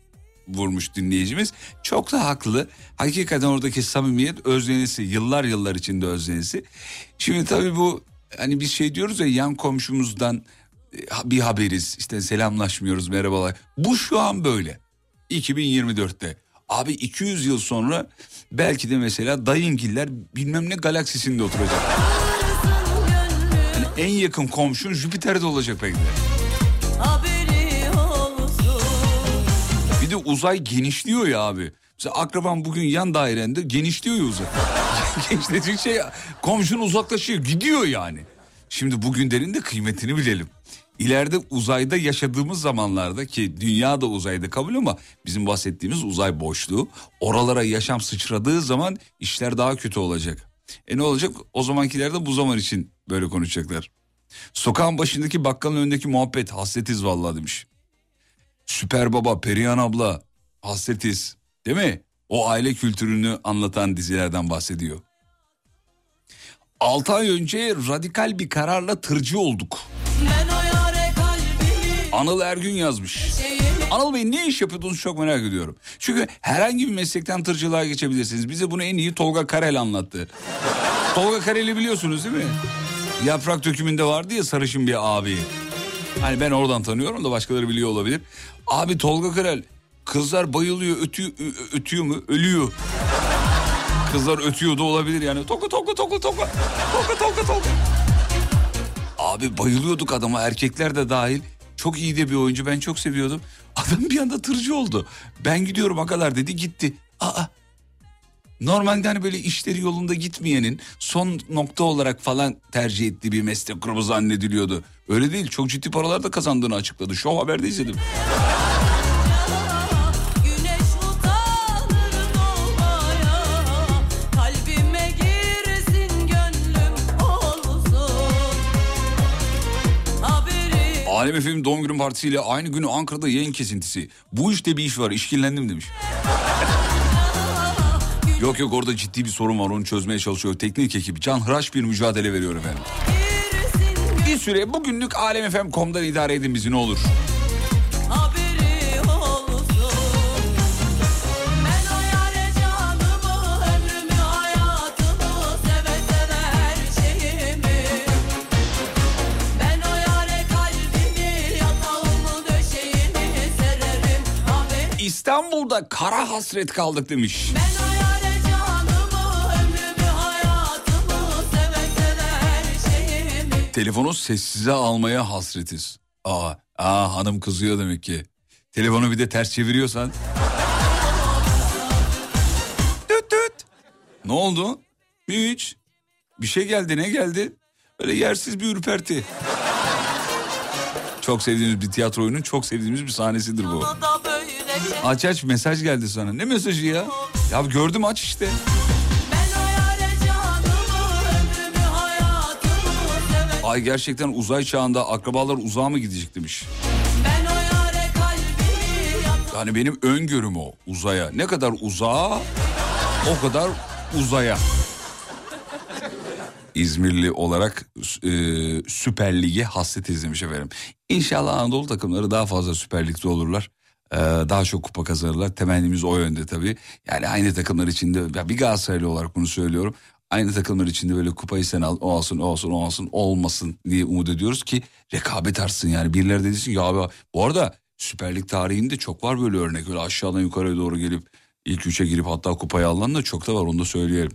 vurmuş dinleyicimiz. Çok da haklı. Hakikaten oradaki samimiyet özlenisi. Yıllar yıllar içinde özlenisi. Şimdi tabii bu hani biz şey diyoruz ya yan komşumuzdan e, bir haberiz. İşte selamlaşmıyoruz merhabalar. Bu şu an böyle. 2024'te. Abi 200 yıl sonra belki de mesela dayıngiller bilmem ne galaksisinde oturacak. Yani en yakın komşun Jüpiter'de olacak belki de. Bir de uzay genişliyor ya abi. Mesela akraban bugün yan dairende genişliyor ya uzay. Genişledikçe komşun uzaklaşıyor gidiyor yani. Şimdi bugünlerin de kıymetini bilelim. İleride uzayda yaşadığımız zamanlarda ki dünya da uzayda kabul ama bizim bahsettiğimiz uzay boşluğu oralara yaşam sıçradığı zaman işler daha kötü olacak. E ne olacak? O zamankiler de bu zaman için böyle konuşacaklar. Sokağın başındaki bakkalın önündeki muhabbet hasretiz vallahi demiş. Süper Baba, Perihan abla, hasretiz. Değil mi? O aile kültürünü anlatan dizilerden bahsediyor. 6 ay önce radikal bir kararla tırcı olduk. Ben o Anıl Ergün yazmış. Anıl Bey ne iş yapıyordunuz çok merak ediyorum. Çünkü herhangi bir meslekten tırcılığa geçebilirsiniz. Bize bunu en iyi Tolga Karel anlattı. Tolga Karel'i biliyorsunuz değil mi? Yaprak dökümünde vardı ya sarışın bir abi. Hani ben oradan tanıyorum da başkaları biliyor olabilir. Abi Tolga Karel kızlar bayılıyor ötüyor, ötüyor mu ölüyor. Kızlar ötüyor da olabilir yani. Toka toka toka toka. Toka toka toka. Abi bayılıyorduk adama erkekler de dahil. Çok iyi de bir oyuncu ben çok seviyordum. Adam bir anda tırcı oldu. Ben gidiyorum o kadar dedi gitti. Aa Normalde hani böyle işleri yolunda gitmeyenin son nokta olarak falan tercih ettiği bir meslek grubu zannediliyordu. Öyle değil çok ciddi paralar da kazandığını açıkladı. Show Haber'de izledim. Alem Efe'nin doğum günü partisiyle aynı günü Ankara'da yayın kesintisi. Bu işte bir iş var işkillendim demiş. yok yok orada ciddi bir sorun var onu çözmeye çalışıyor. Teknik ekibi can hıraş bir mücadele veriyor efendim. Bir süre bugünlük alemfm.com'dan idare edin bizi ne olur. İstanbul'da kara hasret kaldık demiş. Canımı seve seve Telefonu sessize almaya hasretiz. Aa, aa hanım kızıyor demek ki. Telefonu bir de ters çeviriyorsan. Düt düt. Ne oldu? Hiç. Bir şey geldi ne geldi? Öyle yersiz bir ürperti. Çok sevdiğimiz bir tiyatro oyunun çok sevdiğimiz bir sahnesidir bu. Aç aç mesaj geldi sana. Ne mesajı ya? Ya gördüm aç işte. Ay gerçekten uzay çağında akrabalar uzağa mı gidecek demiş. Yani benim öngörüm o uzaya. Ne kadar uzağa o kadar uzaya. İzmirli olarak e, Süper Lig'e hasret izlemiş efendim. İnşallah Anadolu takımları daha fazla Süper Lig'de olurlar. Ee, daha çok kupa kazanırlar. Temennimiz o yönde tabii. Yani aynı takımlar içinde ya bir Galatasaraylı olarak bunu söylüyorum. Aynı takımlar içinde böyle kupayı sen al, o alsın, o alsın, o alsın, olmasın diye umut ediyoruz ki rekabet artsın yani. Birileri de desin ya abi bu arada Süper Lig tarihinde çok var böyle örnek. Öyle aşağıdan yukarıya doğru gelip ilk üçe girip hatta kupayı alan da çok da var onu da söyleyelim.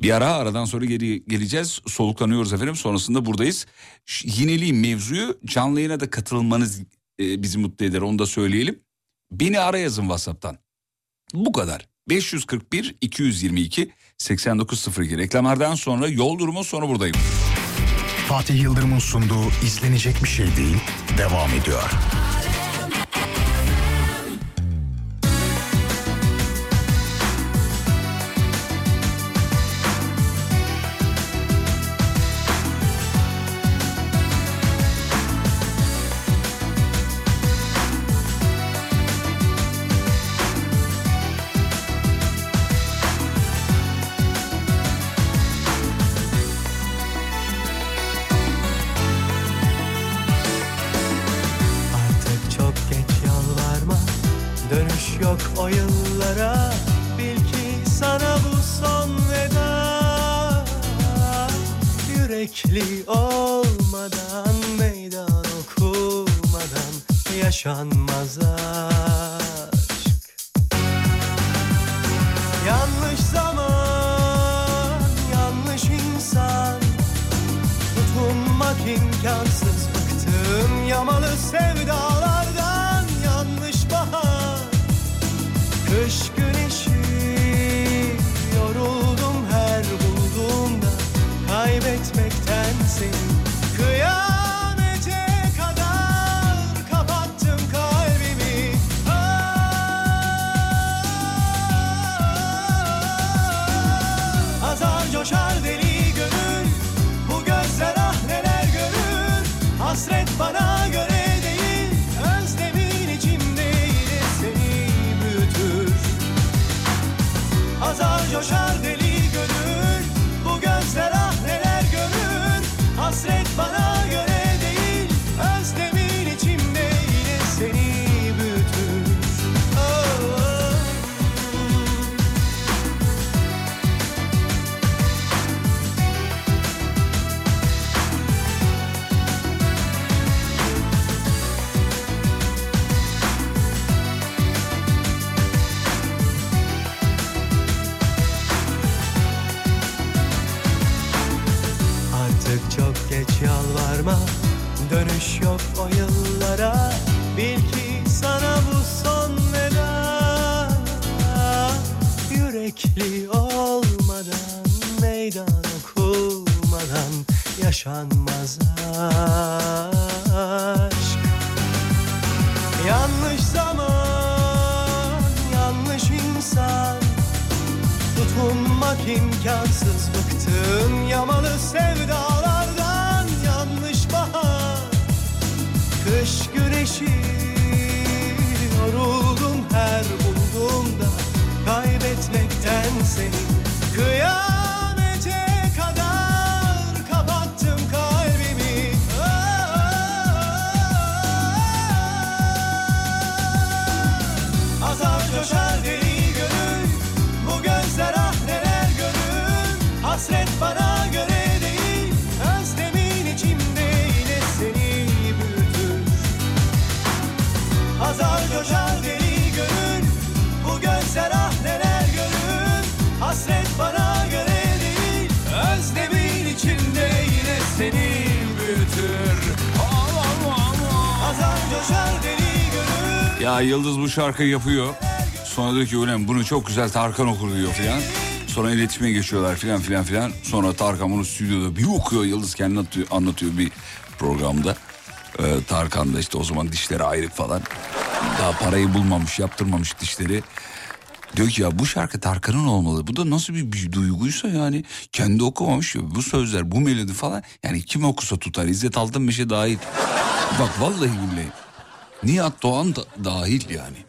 Bir ara aradan sonra geri geleceğiz. Soluklanıyoruz efendim. Sonrasında buradayız. Yineleyeyim mevzuyu. Canlı yayına da katılmanız e, bizi mutlu eder. Onu da söyleyelim. Beni ara yazın WhatsApp'tan. Bu kadar. 541 222 8902 reklamlardan sonra yol durumu sonra buradayım. Fatih Yıldırım'ın sunduğu izlenecek bir şey değil devam ediyor. Şarkıyı yapıyor. Sonra diyor ki ulan bunu çok güzel Tarkan okur diyor filan. Sonra iletişime geçiyorlar filan filan filan. Sonra Tarkan bunu stüdyoda bir okuyor. Yıldız kendi anlatıyor, anlatıyor bir programda. Ee, Tarkan da işte o zaman dişleri ayrık falan. Daha parayı bulmamış, yaptırmamış dişleri. Diyor ki ya bu şarkı Tarkan'ın olmalı. Bu da nasıl bir, bir duyguysa yani kendi okumamış. Bu sözler, bu melodi falan. Yani kim okusa tutar. İzzet Altınmeşe dahil. Bak vallahi billahi. Nihat Doğan da dahil yani.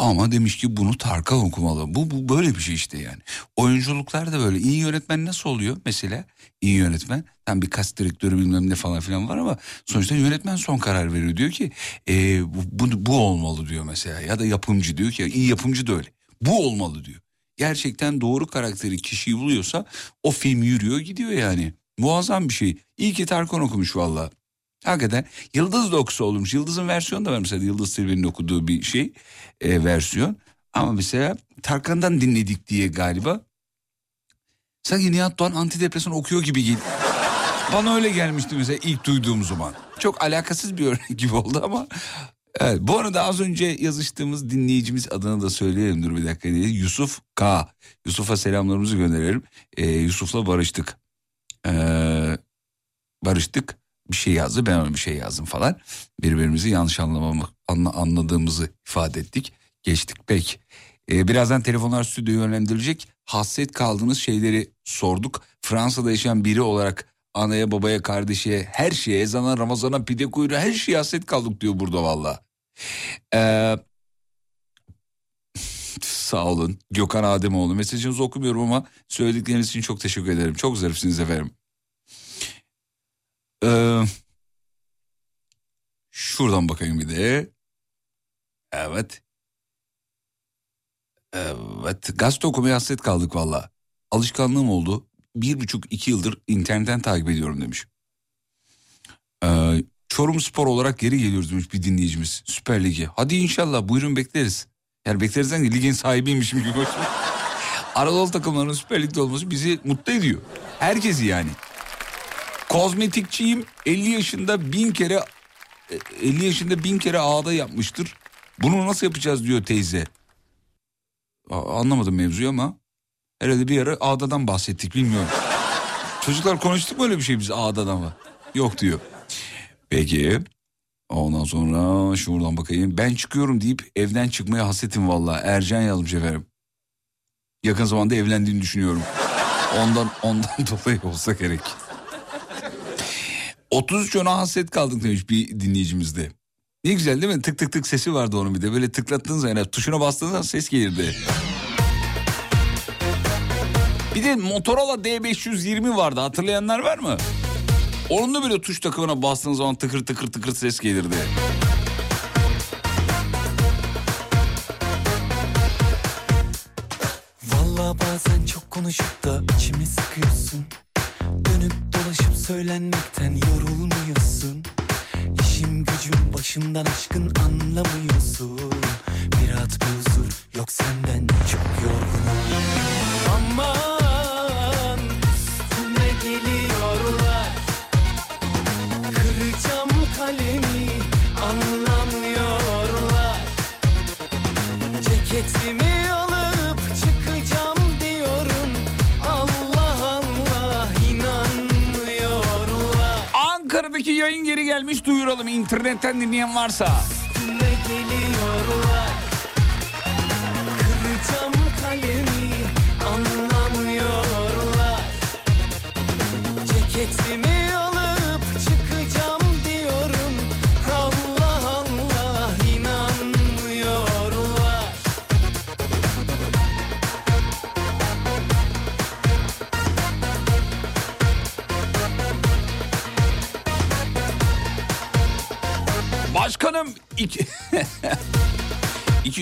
Ama demiş ki bunu Tarkan okumalı. Bu, bu böyle bir şey işte yani. Oyunculuklar da böyle. İyi yönetmen nasıl oluyor mesela? İyi yönetmen. Tam bir kast direktörü bilmem ne falan filan var ama sonuçta yönetmen son karar veriyor. Diyor ki "Ee, bu, bu, bu olmalı diyor mesela. Ya da yapımcı diyor ki iyi yapımcı da öyle. Bu olmalı diyor. Gerçekten doğru karakteri kişiyi buluyorsa o film yürüyor gidiyor yani. Muazzam bir şey. İyi ki Tarkan okumuş valla. Hakikaten Yıldız da okusa olmuş. Yıldız'ın versiyonu da var mesela Yıldız Tilbe'nin okuduğu bir şey e, versiyon. Ama mesela Tarkan'dan dinledik diye galiba. Sanki Nihat Doğan antidepresan okuyor gibi gel. Bana öyle gelmişti mesela ilk duyduğum zaman. Çok alakasız bir örnek gibi oldu ama. Evet, bu arada az önce yazıştığımız dinleyicimiz adını da söyleyelim dur bir dakika diye. Yusuf K. Yusuf'a selamlarımızı gönderelim. Ee, Yusuf'la barıştık. Ee, barıştık bir şey yazdı ben ona bir şey yazdım falan. Birbirimizi yanlış anlamamı, anla, anladığımızı ifade ettik. Geçtik pek. Ee, birazdan telefonlar stüdyoya yönlendirilecek. Hasret kaldığınız şeyleri sorduk. Fransa'da yaşayan biri olarak anaya babaya kardeşe her şeye ezana ramazana pide kuyruğu her şeye hasret kaldık diyor burada valla. Ee, sağ olun Gökhan Ademoğlu mesajınızı okumuyorum ama söyledikleriniz için çok teşekkür ederim. Çok zarifsiniz efendim. Ee, şuradan bakayım bir de. Evet. Evet gazete okumaya hasret kaldık valla. Alışkanlığım oldu. Bir buçuk iki yıldır internetten takip ediyorum demiş. Ee, Çorum Spor olarak geri geliyoruz demiş bir dinleyicimiz. Süper Ligi. Hadi inşallah buyurun bekleriz. Yani bekleriz derken ligin sahibiymişim gibi. Anadolu takımlarının Süper Lig'de olması bizi mutlu ediyor. Herkesi yani. Kozmetikçiyim 50 yaşında bin kere e, 50 yaşında bin kere ağda yapmıştır. Bunu nasıl yapacağız diyor teyze. A- Anlamadım mevzuyu ama herhalde bir ara ağdadan bahsettik bilmiyorum. Çocuklar konuştuk mu öyle bir şey biz ağdadan mı? Yok diyor. Peki. Ondan sonra şuradan bakayım. Ben çıkıyorum deyip evden çıkmaya hasretim valla. Ercan yazmış efendim. Yakın zamanda evlendiğini düşünüyorum. Ondan ondan dolayı olsa gerek. 33 ona hasret kaldık demiş bir dinleyicimiz de. Ne güzel değil mi? Tık tık tık sesi vardı onun bir de. Böyle tıklattığınız zaman yani tuşuna bastığınız ses gelirdi. Bir de Motorola D520 vardı hatırlayanlar var mı? Onun da böyle tuş takımına bastığınız zaman tıkır tıkır tıkır ses gelirdi. Valla bazen çok konuşup da içimi sıkıyorsun Dönüp söylenmekten yorulmuyorsun. İşim gücüm başımdan aşkın anlamıyorsun. Bir rahat bir huzur yok senden çok yorgunum. Aman yayın geri gelmiş duyuralım internetten dinleyen varsa.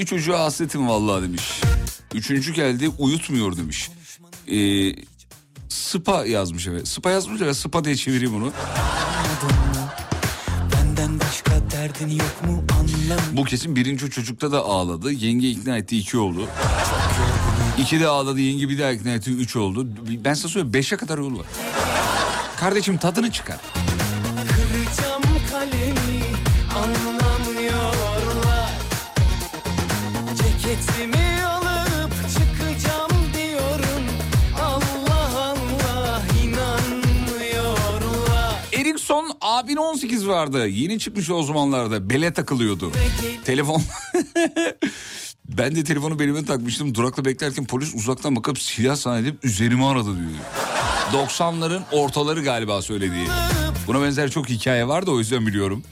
Çocuğa hasretim vallahi demiş. Üçüncü geldi uyutmuyor demiş. Ee, Spa yazmış evet. Spa yazmış ya Spa diye çevireyim bunu. Bu kesin birinci çocukta da ağladı. Yenge ikna etti iki oldu. İki de ağladı yenge bir daha ikna etti üç oldu. Ben size söyleyeyim beşe kadar yol var. Kardeşim tadını çıkar. 2018 vardı. Yeni çıkmış o zamanlarda. Bele takılıyordu. Peki. Telefon. ben de telefonu belime takmıştım. Durakta beklerken polis uzaktan bakıp silah zannedip üzerimi aradı diyor. 90'ların ortaları galiba söylediği. Buna benzer çok hikaye var da o yüzden biliyorum.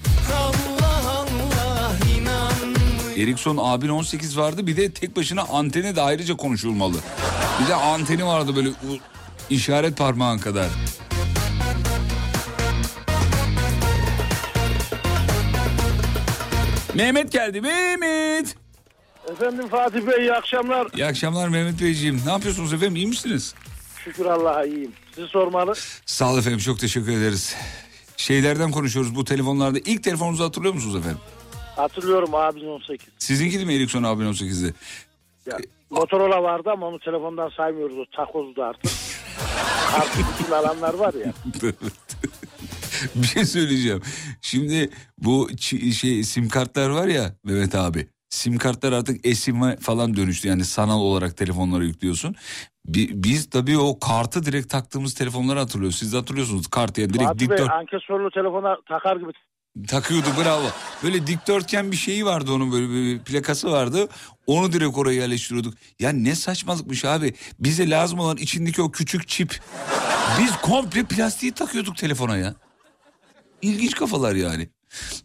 Ericsson abin 18 vardı bir de tek başına anteni de ayrıca konuşulmalı. Bir de anteni vardı böyle işaret parmağın kadar. Mehmet geldi Mehmet. Efendim Fatih Bey iyi akşamlar. İyi akşamlar Mehmet Beyciğim. Ne yapıyorsunuz efendim iyi misiniz? Şükür Allah'a iyiyim. Sizi sormalı. Sağ olun efendim çok teşekkür ederiz. Şeylerden konuşuyoruz bu telefonlarda. İlk telefonunuzu hatırlıyor musunuz efendim? Hatırlıyorum abinin 18. Sizinki de mi Ericsson abin 18'de? Ya, Motorola vardı ama onu telefondan saymıyoruz. O takozdu artık. Artık bütün alanlar var ya. bir şey söyleyeceğim. Şimdi bu şey sim kartlar var ya Mehmet abi. Sim kartlar artık eSIM'e falan dönüştü. Yani sanal olarak telefonlara yüklüyorsun. Bi- Biz tabii o kartı direkt taktığımız telefonları hatırlıyoruz. Siz de hatırlıyorsunuz kartı ya direkt Fatih Bey dikdört ankesörlü telefona takar gibi. takıyordu bravo. Böyle dikdörtgen bir şeyi vardı onun böyle bir plakası vardı. Onu direkt oraya yerleştiriyorduk. Ya ne saçmalıkmış abi. Bize lazım olan içindeki o küçük çip. Biz komple plastiği takıyorduk telefona ya. İlginç kafalar yani.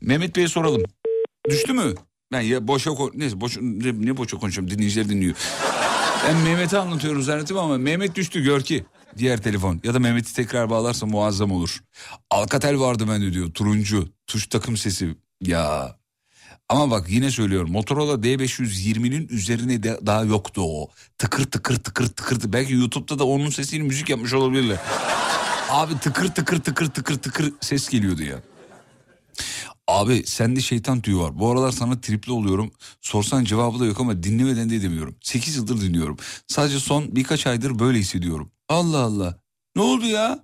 Mehmet Bey'e soralım. Düştü mü? Ben ya boşa neyse boş ne, boşa konuşuyorum dinleyiciler dinliyor. Ben Mehmet'e anlatıyorum zannettim ama Mehmet düştü gör ki. Diğer telefon ya da Mehmet'i tekrar bağlarsa muazzam olur. Alcatel vardı bende diyor turuncu tuş takım sesi ya. Ama bak yine söylüyorum Motorola D520'nin üzerine de daha yoktu o. Tıkır tıkır tıkır tıkır. Belki YouTube'da da onun sesiyle müzik yapmış olabilirler. Abi tıkır tıkır tıkır tıkır tıkır ses geliyordu ya. Abi sende şeytan tüyü var. Bu aralar sana tripli oluyorum. Sorsan cevabı da yok ama dinlemeden de edemiyorum. 8 yıldır dinliyorum. Sadece son birkaç aydır böyle hissediyorum. Allah Allah. Ne oldu ya?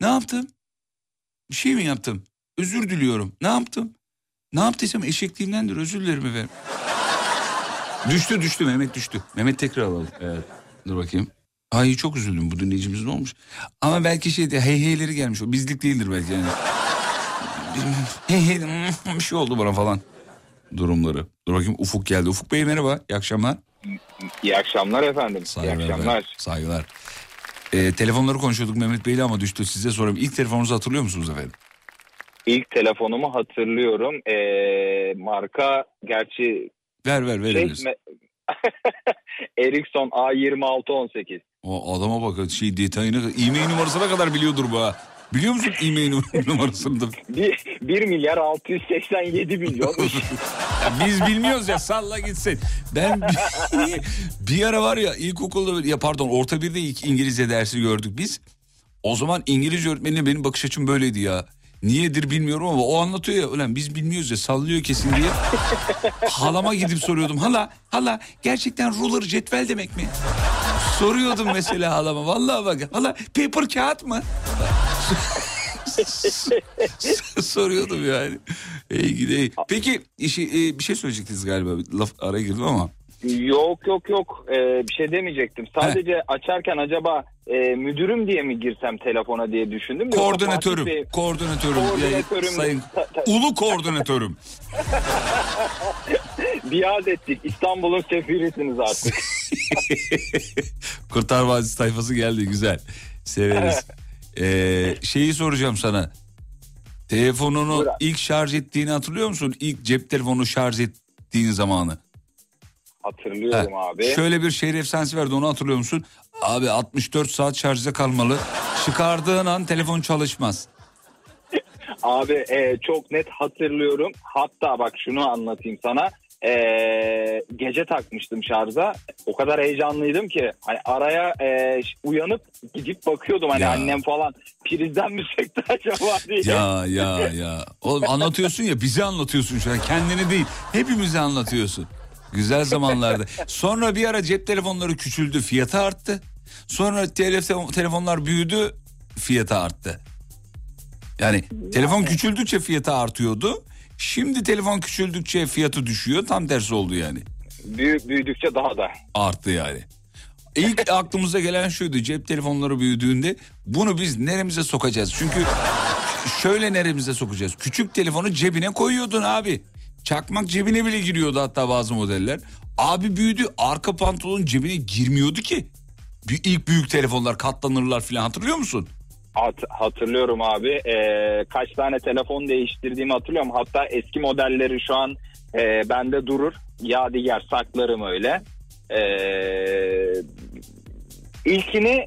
Ne yaptım? Bir şey mi yaptım? Özür diliyorum. Ne yaptım? Ne yaptıysam eşekliğimdendir. Özür dilerim efendim. düştü düştü Mehmet düştü. Mehmet tekrar alalım. Evet. Dur bakayım. Ay çok üzüldüm bu dinleyicimiz ne olmuş? Ama belki şeyde hey heyleri gelmiş. O bizlik değildir belki yani. hey hey bir şey oldu bana falan durumları. Dur bakayım Ufuk geldi. Ufuk Bey merhaba. İyi akşamlar. İyi akşamlar efendim. Saygılar. İyi akşamlar. efendim, Saygılar. Ee, telefonları konuşuyorduk Mehmet Bey'le ama düştü. Size sorayım. İlk telefonunuzu hatırlıyor musunuz efendim? İlk telefonumu hatırlıyorum. Ee, marka gerçi Ver ver şey, veririz. me- Ericsson A2618. O adama bakın şey detayını e-mail numarasına kadar biliyordur bu ha. Biliyor musun e-mail num- numarasını da? 1, 1 milyar 687 milyon. Biz bilmiyoruz ya salla gitsin. Ben bir, bir ara var ya ilkokulda ya pardon orta birde ilk İngilizce dersi gördük biz. O zaman İngilizce öğretmenine benim bakış açım böyleydi ya. Niyedir bilmiyorum ama o anlatıyor ya. Ulan biz bilmiyoruz ya sallıyor kesin diye. Halama gidip soruyordum. Hala hala gerçekten ruler cetvel demek mi? Soruyordum mesela halama. Vallahi bak hala paper kağıt mı? Soruyordum yani. Ey gidey. Peki işi, e, bir şey söyleyecektiniz galiba. Laf araya girdim ama. yok yok yok Ee, bir şey demeyecektim. Sadece açarken acaba e, müdürüm diye mi girsem telefona diye düşündüm. Koordinatörüm. Bey- Koordinatörüm. Koordinatörüm. Yani sayın, ulu koordinatörüm. Biat ettik. İstanbul'un sefirisiniz artık. Kurtar Vadisi tayfası geldi güzel. Severiz. Ee, şeyi soracağım sana. Telefonunu Buyur abi. ilk şarj ettiğini hatırlıyor musun? İlk cep telefonu şarj ettiğin zamanı. Hatırlıyorum Heh, abi. Şöyle bir şehir efsanesi verdi onu hatırlıyor musun? Abi 64 saat şarjda kalmalı. Çıkardığın an telefon çalışmaz. Abi e, çok net hatırlıyorum. Hatta bak şunu anlatayım sana. E, gece takmıştım şarja. O kadar heyecanlıydım ki hani araya e, uyanıp gidip bakıyordum hani Ya. annem falan prizden mi çekti acaba diye. Ya ya ya. Oğlum anlatıyorsun ya bize anlatıyorsun şu an. Kendini değil. Hepimize anlatıyorsun. Güzel zamanlarda. Sonra bir ara cep telefonları küçüldü fiyatı arttı. Sonra telefon, telefonlar büyüdü fiyatı arttı. Yani telefon küçüldükçe fiyatı artıyordu. Şimdi telefon küçüldükçe fiyatı düşüyor. Tam tersi oldu yani. Büyü- büyüdükçe daha da. Arttı yani. İlk aklımıza gelen şuydu cep telefonları büyüdüğünde bunu biz neremize sokacağız? Çünkü şöyle neremize sokacağız? Küçük telefonu cebine koyuyordun abi. Çakmak cebine bile giriyordu hatta bazı modeller. Abi büyüdü arka pantolon cebine girmiyordu ki. İlk büyük telefonlar katlanırlar falan hatırlıyor musun? Hat- hatırlıyorum abi. E, kaç tane telefon değiştirdiğimi hatırlıyorum. Hatta eski modelleri şu an e, bende durur. Yadigar saklarım öyle. E, ilkini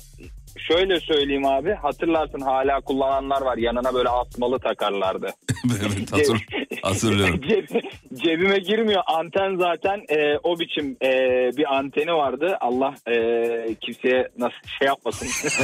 şöyle söyleyeyim abi. Hatırlarsın hala kullananlar var. Yanına böyle asmalı takarlardı. evet hatır, hatırlıyorum. Ceb- cebime girmiyor. Anten zaten e, o biçim e, bir anteni vardı. Allah e, kimseye nasıl şey yapmasın.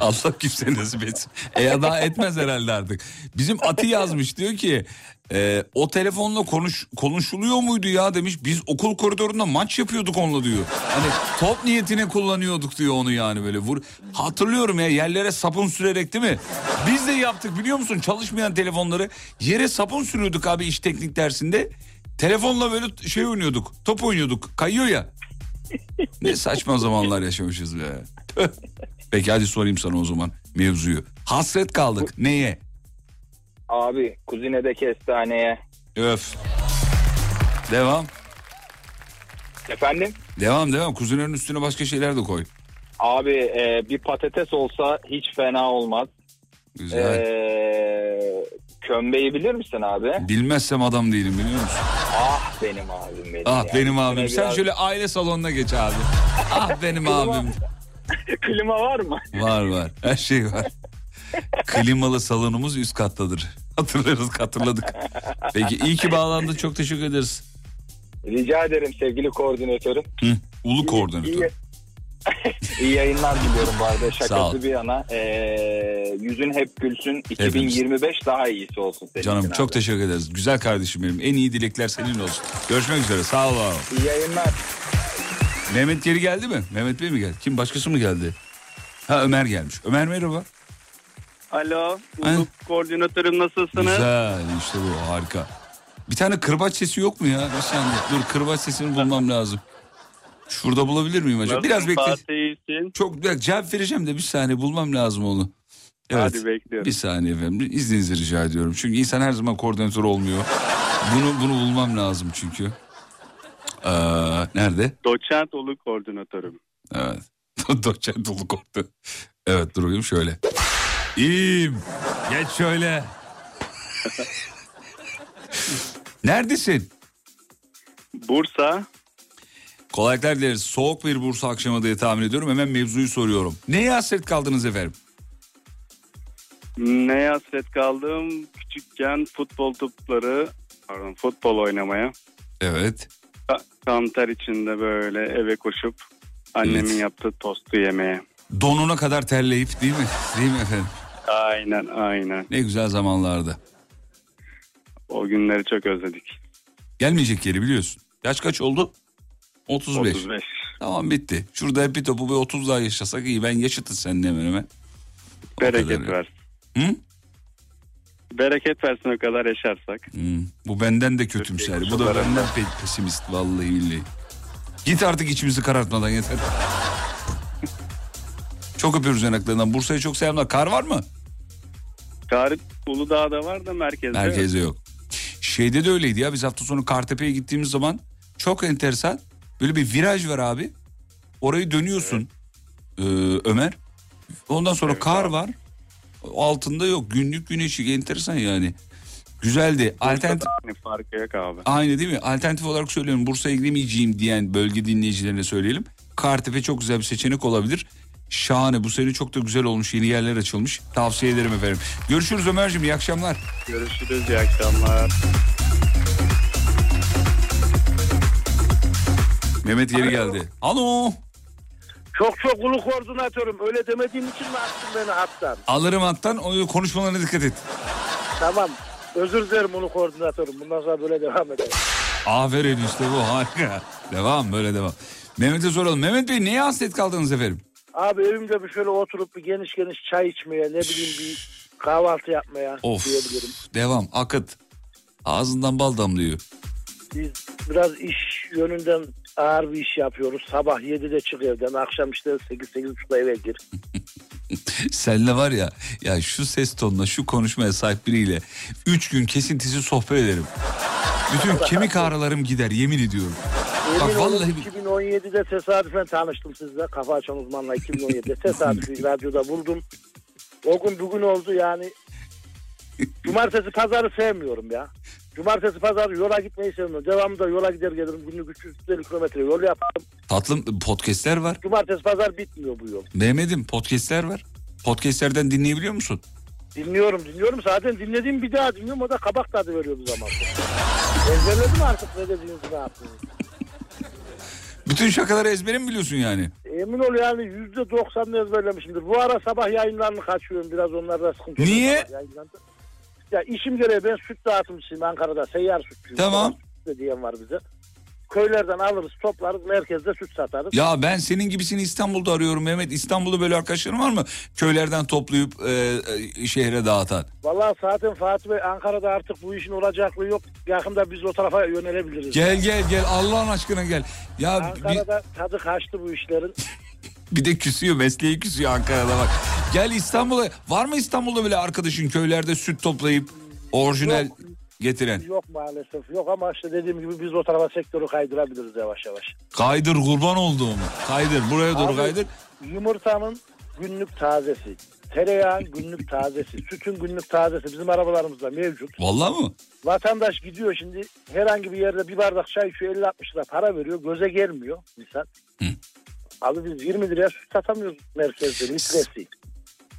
Allah kimse nasip etsin. E ya daha etmez herhalde artık. Bizim Ati yazmış diyor ki e, o telefonla konuş konuşuluyor muydu ya demiş. Biz okul koridorunda maç yapıyorduk onunla diyor. Hani top niyetine kullanıyorduk diyor onu yani böyle vur. Hatırlıyorum ya yerlere sapın sürerek değil mi? Biz de yaptık biliyor musun çalışmayan telefonları yere sapın sürüyorduk abi iş teknik dersinde. Telefonla böyle şey oynuyorduk top oynuyorduk kayıyor ya. Ne saçma zamanlar yaşamışız be. Peki hadi sorayım sana o zaman mevzuyu. Hasret kaldık. Neye? abi kuzine kestaneye. Öf. Devam. Efendim? Devam devam. Kuzuların üstüne başka şeyler de koy. Abi e, bir patates olsa hiç fena olmaz. Güzel. E, kömbeyi bilir misin abi? Bilmezsem adam değilim biliyor musun? Ah benim abim benim. Ah ya. benim abim. Sen biraz- şöyle aile salonuna geç abi. Ah benim abim. Klima var mı? Var var. Her şey var. Klimalı salonumuz üst kattadır. Hatırlarız hatırladık. Peki iyi ki bağlandın çok teşekkür ederiz. Rica ederim sevgili koordinatörüm. Hı, ulu koordinatör. İyi, iyi yayınlar diliyorum bu arada. Şakası bir yana. Ee, yüzün hep gülsün. 2025 daha iyisi olsun senin Canım çok abi. teşekkür ederiz. Güzel kardeşim benim. En iyi dilekler senin olsun. Görüşmek üzere. Sağ ol. İyi yayınlar. Mehmet geri geldi mi? Mehmet Bey mi geldi? Kim başkası mı geldi? Ha Ömer gelmiş. Ömer merhaba. Alo. Uluk koordinatörüm nasılsınız? Güzel işte bu harika. Bir tane kırbaç sesi yok mu ya? Saniye. Dur kırbaç sesini bulmam lazım. Şurada bulabilir miyim acaba? Biraz bekle. Çok dakika, cevap vereceğim de bir saniye bulmam lazım onu. Evet. Hadi bekliyorum. Bir saniye efendim. İzninizi rica ediyorum. Çünkü insan her zaman koordinatör olmuyor. Bunu bunu bulmam lazım çünkü. Ee, nerede? Doçent Uluk koordinatörüm. Evet. Doçent dolu korktu. Evet durayım şöyle. İyiyim. Geç şöyle. Neredesin? Bursa. Kolaylıklar dileriz. Soğuk bir Bursa akşamı diye tahmin ediyorum. Hemen mevzuyu soruyorum. Neye hasret kaldınız efendim? Neye hasret kaldım? Küçükken futbol topları, pardon futbol oynamaya. Evet. Ka- Kan ter içinde böyle eve koşup annemin Evet. yaptığı tostu yemeye. Donuna kadar terleyip değil mi? Değil mi efendim? Aynen aynen. Ne güzel zamanlardı. O günleri çok özledik. Gelmeyecek yeri biliyorsun. Yaş kaç oldu? 35. 35. Tamam bitti. Şurada hep bir topu bir 30 daha yaşasak iyi. Ben yaşıtız seninle hemen hemen. Bereket versin. Hı? Bereket versin o kadar yaşarsak. Hmm, Bu benden de kötümser. Bu da benden pe- pesimist vallahi billahi. Git artık içimizi karartmadan yeter. çok öpüyoruz yanaklarından. Bursa'ya çok selamlar. Kar var mı? Tarih Uludağ'da var da merkezde. yok. Merkezde yok. Şeyde de öyleydi ya. Biz hafta sonu Kartepe'ye gittiğimiz zaman çok enteresan. Böyle bir viraj var abi. Orayı dönüyorsun ee, Ömer. Ondan sonra kar var. Altında yok. Günlük güneşi enteresan yani. Güzeldi. Alternatif Hani farkı yok abi. Aynı değil mi? Alternatif olarak söylüyorum Bursa'ya gidemeyeceğim diyen bölge dinleyicilerine söyleyelim. Kartepe çok güzel bir seçenek olabilir. Şahane bu sene çok da güzel olmuş yeni yerler açılmış. Tavsiye ederim efendim. Görüşürüz Ömerciğim iyi akşamlar. Görüşürüz iyi akşamlar. Mehmet geri geldi. Alo. Çok çok ulu koordinatörüm. Öyle demediğim için mi attın beni hattan? Alırım hattan o konuşmalarına dikkat et. Tamam. Özür dilerim ulu koordinatörüm. Bundan sonra böyle devam edelim. Aferin işte bu harika. Devam böyle devam. Mehmet'e soralım. Mehmet Bey neye hasret kaldınız efendim? Abi evimde bir şöyle oturup bir geniş geniş çay içmeye ne bileyim bir kahvaltı yapmaya Of. diyebilirim. Devam akıt. Ağzından bal damlıyor. Biz biraz iş yönünden ağır bir iş yapıyoruz. Sabah 7'de çık evden. Akşam işte 8-8.30'da eve gir. Senle var ya ya şu ses tonuna şu konuşmaya sahip biriyle 3 gün kesintisiz sohbet ederim. Bütün kemik ağrılarım gider yemin ediyorum. Bak Emin olun vallahi 2017'de tesadüfen tanıştım sizle. Kafa açan uzmanla 2017'de tesadüfi radyoda buldum. O gün bugün oldu yani. Cumartesi pazarı sevmiyorum ya. Cumartesi pazarı yola gitmeyi sevmiyorum. Devamında yola gider gelirim. Günlük 350 kilometre yol yaparım. tatlım podcastler var. Cumartesi pazar bitmiyor bu yol. Mehmet'im podcastler var. Podcastlerden dinleyebiliyor musun? Dinliyorum dinliyorum. Zaten dinlediğim bir daha dinliyorum. O da kabak tadı veriyor bu zaman. Ezberledim artık ne dediğinizi ne yaptığınızı. Bütün şakaları ezbere mi biliyorsun yani? Emin ol yani yüzde doksanını ezberlemişimdir. Bu ara sabah yayınlarını kaçıyorum. Biraz onlarda sıkıntı. Niye? Sabah yayınlarında. Ya işim gereği ben süt dağıtımcısıyım Ankara'da. Seyyar sütçüyüm. Tamam. Süt diyen var bize. Köylerden alırız toplarız merkezde süt satarız. Ya ben senin gibisini İstanbul'da arıyorum Mehmet. İstanbul'da böyle arkadaşların var mı? Köylerden toplayıp e, e, şehre dağıtan. Vallahi zaten Fatih Bey Ankara'da artık bu işin olacaklığı yok. Yakında biz o tarafa yönelebiliriz. Gel gel gel Allah'ın aşkına gel. Ya Ankara'da tadı kaçtı bu işlerin. bir de küsüyor mesleği küsüyor Ankara'da bak. Gel İstanbul'a var mı İstanbul'da böyle arkadaşın köylerde süt toplayıp orijinal getiren? Yok maalesef yok ama işte dediğim gibi biz o tarafa sektörü kaydırabiliriz yavaş yavaş. Kaydır kurban olduğum. Kaydır buraya doğru Abi, kaydır. Yumurtanın günlük tazesi, tereyağın günlük tazesi, sütün günlük tazesi bizim arabalarımızda mevcut. Vallahi mı? Vatandaş gidiyor şimdi herhangi bir yerde bir bardak çay içiyor 50-60 lira para veriyor göze gelmiyor misal. Abi biz 20 liraya süt satamıyoruz merkezde litresi.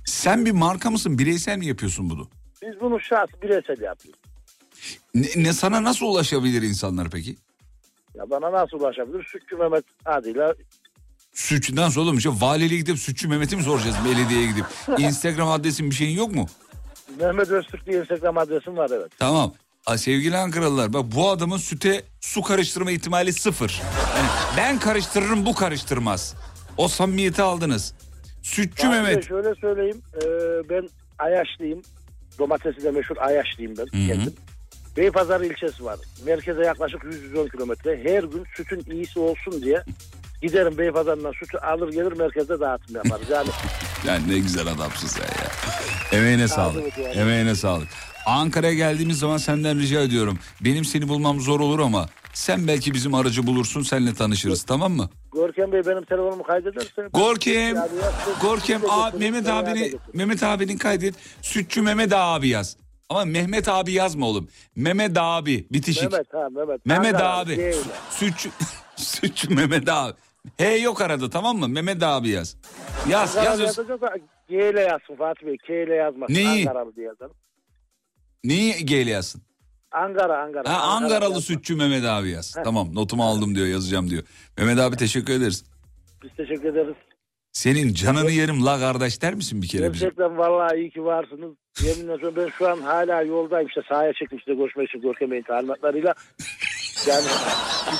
Sen bir marka mısın? Bireysel mi yapıyorsun bunu? Biz bunu şahsi bireysel yapıyoruz. Ne, ne sana nasıl ulaşabilir insanlar peki? Ya bana nasıl ulaşabilir? Sütçü Mehmet adıyla Sütçüden sonra bir şey. Valiliğe gidip Sütçü Mehmet'i mi soracağız belediyeye gidip? Instagram adresin bir şeyin yok mu? Mehmet Öztürk diye Instagram adresim var evet. Tamam. Sevgili Ankaralılar bak bu adamın süte su karıştırma ihtimali sıfır. Yani ben karıştırırım bu karıştırmaz. O samimiyeti aldınız. Sütçü Ben Mehmet. Şöyle söyleyeyim. e, ben Ayaşlıyım. Domatesi de meşhur Ayaşlıyım ben Hı hı. kendim. Beypazarı ilçesi var. Merkeze yaklaşık 110 kilometre. Her gün sütün iyisi olsun diye giderim Beypazarı'ndan sütü alır gelir merkezde dağıtım yaparız. Yani Yani ne güzel adamsın sen ya. Emeğine sağlık. yani. Emeğine sağlık. Ankara'ya geldiğimiz zaman senden rica ediyorum. Benim seni bulmam zor olur ama sen belki bizim aracı bulursun seninle tanışırız tamam mı? Görkem Bey benim telefonumu kaydederse. Gorkem, Gorkem abi, Mehmet abini. Mehmet abinin kaydet. Sütçü Mehmet abi yaz. Ama Mehmet abi yazma oğlum. Mehmet abi bitişik. Mehmet ha Mehmet. Mehmet abi. G ile. Sütçü, sütçü Mehmet abi. He yok arada tamam mı? Mehmet abi yaz. Yaz yaz. G ile yazsın Fatih Bey. K ile yazmasın. Neyi? Ankaralı diye yazalım. Neyi G'li yazsın? Ankara Ankara. Ha, Ankara Ankaralı yazsın. sütçü Mehmet abi yaz. Tamam notumu aldım diyor yazacağım diyor. Mehmet abi teşekkür ederiz. Biz teşekkür ederiz. Senin canını yerim la kardeş der misin bir kere bize? Gerçekten vallahi iyi ki varsınız. Yeminle söylüyorum ben şu an hala yoldayım işte sahaya çektim size görüşmek için Görkem Bey'in talimatlarıyla. Yani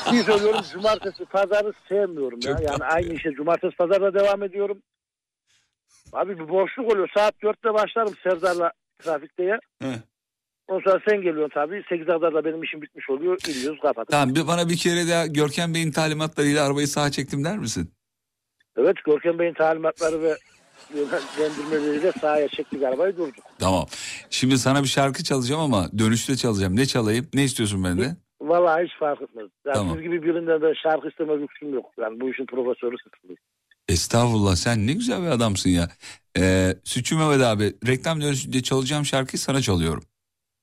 ciddi söylüyorum cumartesi pazarı sevmiyorum ya. Çok Yani tatlı aynı işe cumartesi pazarda devam ediyorum. Abi bir boşluk oluyor. Saat 4'te başlarım Serdar'la trafikteye. He. Ondan sonra sen geliyorsun tabii. 8 kadar da benim işim bitmiş oluyor. İniyoruz kapatıyoruz. Tamam bir, bana bir kere daha Görkem Bey'in talimatlarıyla arabayı sağa çektim der misin? Evet Görkem Bey'in talimatları ve yönlendirmeleriyle sahaya çektik arabayı durduk. Tamam. Şimdi sana bir şarkı çalacağım ama dönüşte çalacağım. Ne çalayım? Ne istiyorsun benden? Vallahi hiç fark etmez. Yani Tamam. siz gibi birinden de şarkı isteme lüksüm yok. Yani bu işin profesörü sıkılıyor. Estağfurullah sen ne güzel bir adamsın ya. Ee, Sütçü Mehmet abi reklam dönüşünde çalacağım şarkıyı sana çalıyorum.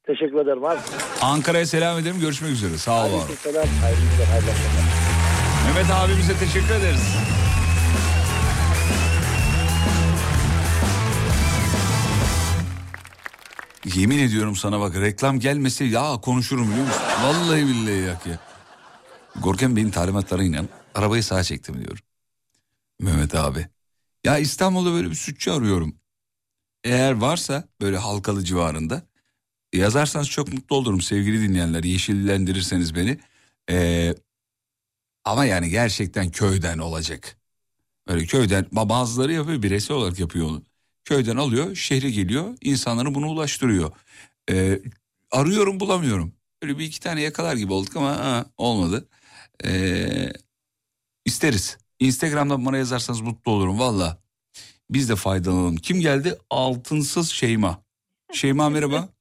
Teşekkür ederim abi. Ankara'ya selam ederim görüşmek üzere sağ ol var ol. Aleykümselam. Hayırlı günler, hayırlı akşamlar. Mehmet abimize teşekkür ederiz. Yemin ediyorum sana bak reklam gelmese ya konuşurum biliyor musun? Vallahi billahi yak ya. Gorkem Bey'in talimatlarıyla arabayı sağa çektim diyorum. Mehmet abi. Ya İstanbul'da böyle bir sütçü arıyorum. Eğer varsa böyle halkalı civarında yazarsanız çok mutlu olurum sevgili dinleyenler. Yeşillendirirseniz beni. Ee, ama yani gerçekten köyden olacak. Böyle köyden ba- bazıları yapıyor bireysel olarak yapıyor onu. Köyden alıyor şehre geliyor insanlara bunu ulaştırıyor. Ee, arıyorum bulamıyorum. Böyle bir iki tane yakalar gibi olduk ama ha, olmadı. Ee, isteriz. Instagram'dan bana yazarsanız mutlu olurum valla. Biz de faydalanalım. Kim geldi? Altınsız Şeyma. Şeyma merhaba.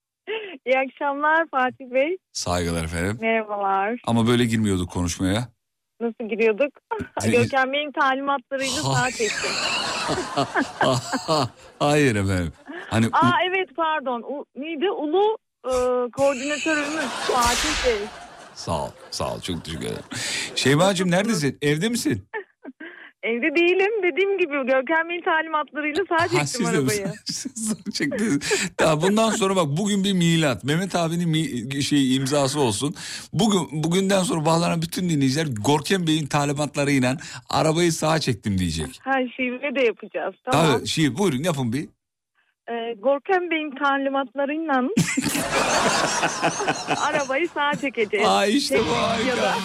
İyi akşamlar Fatih Bey. Saygılar efendim. Merhabalar. Ama böyle girmiyorduk konuşmaya. Nasıl giriyorduk? Görkem Bey'in talimatlarıyla saat ettim. Hayır efendim. Hani Aa evet pardon. U, neydi? Ulu e, koordinatörümüz Fatih Bey. Sağ ol, sağ ol. Çok teşekkür ederim. Şeyma'cığım neredesin? Evde misin? Evde değilim. Dediğim gibi Görkem Bey'in talimatlarıyla saat Ha, de arabayı. Çektiniz. Tamam, bundan sonra bak bugün bir milat. Mehmet abinin mi, şey imzası olsun. Bugün bugünden sonra bağlanan bütün dinleyiciler Gorkem Bey'in talimatlarıyla arabayı sağa çektim diyecek. Ha şive de yapacağız. Tamam. Tabii, şey, buyurun yapın bir. Ee, Gorkem Bey'in talimatlarıyla arabayı sağa çekeceğiz. Aa, işte bu, harika.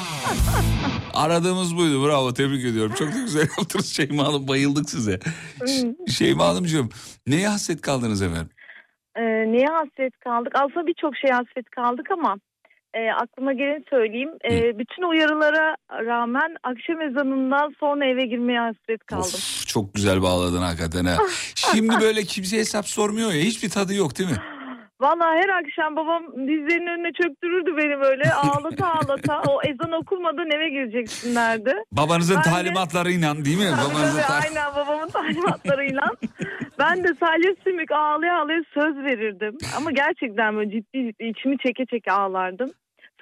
Aradığımız buydu. Bravo. Tebrik ediyorum. Çok da güzel yaptınız Şeyma Hanım. Bayıldık size. Şeyma Hanımcığım neye hasret kaldınız efendim? Ee, neye hasret kaldık? Aslında birçok şey hasret kaldık ama e, aklıma geleni söyleyeyim. E, bütün uyarılara rağmen akşam ezanından sonra eve girmeye hasret kaldım. Of, çok güzel bağladın hakikaten ha. Şimdi böyle kimse hesap sormuyor ya. Hiçbir tadı yok değil mi? Vallahi her akşam babam dizlerinin önüne çöktürürdü beni böyle ağlata ağlata. o ezan okunmadan eve gireceksin derdi. Babanızın Ben de- talimatlarıyla değil mi? Tabii Babanızın tabii, ta- aynen babamın talimatlarıyla. ben de salya sümük ağlaya ağlaya söz verirdim. Ama gerçekten böyle ciddi ciddi içimi çeke çeke ağlardım.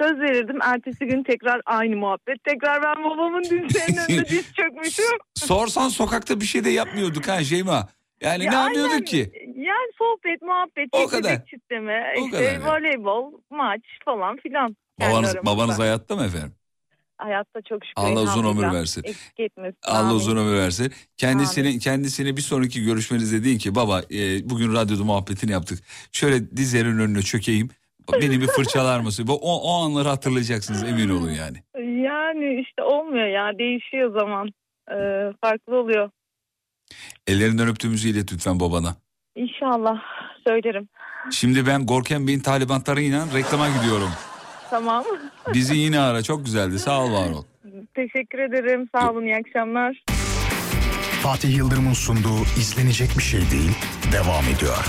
Söz verirdim. Ertesi gün tekrar aynı muhabbet. Tekrar ben babamın dizlerinin önünde diz çökmüşüm. Sorsan sokakta bir şey de yapmıyorduk ha Şeyma. Yani Ya ne yapıyorduk aynen. ki? Ya Yani sohbet, muhabbet, O kadar. çitleme, O işte kadar voleybol, maç falan filan. Babanız, babanız hayatta mı efendim? Hayatta çok şükür. Allah uzun ömür versin. Eksik etmesin. Allah Amin. uzun ömür versin. Kendisini kendisine bir sonraki görüşmenizde deyin ki baba e, bugün radyoda muhabbetini yaptık. Şöyle dizlerin önüne çökeyim. Beni bir fırçalar mısın? Bu- O, o anları hatırlayacaksınız emin olun yani. Yani işte olmuyor ya değişiyor zaman. Ee, farklı oluyor. Ellerinden öptüğümüzü ilet lütfen babana. İnşallah söylerim. Şimdi ben Gorkem Bey'in talimatlarıyla reklama gidiyorum. Tamam. Bizi yine ara çok güzeldi sağ ol var ol. Teşekkür ederim. Sağ olun. iyi akşamlar. Fatih Yıldırım'ın sunduğu izlenecek bir şey değil devam ediyor.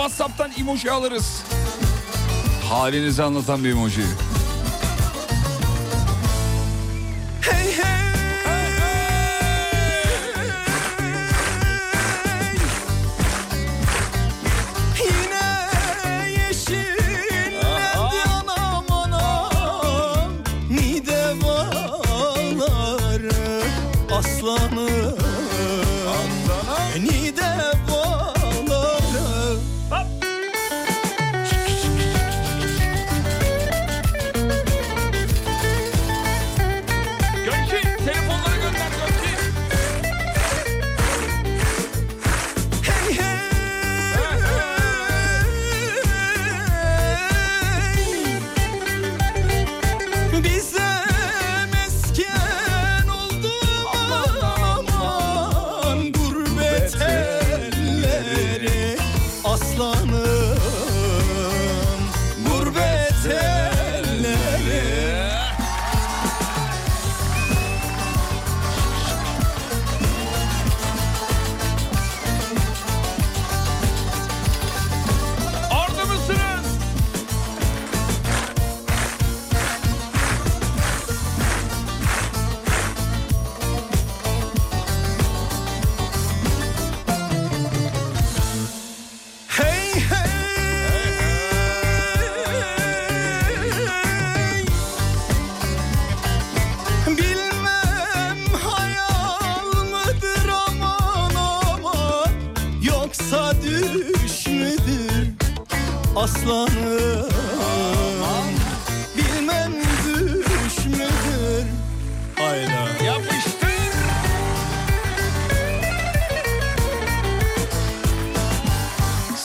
Whatsapp'tan emoji alırız. Halinizi anlatan bir emoji.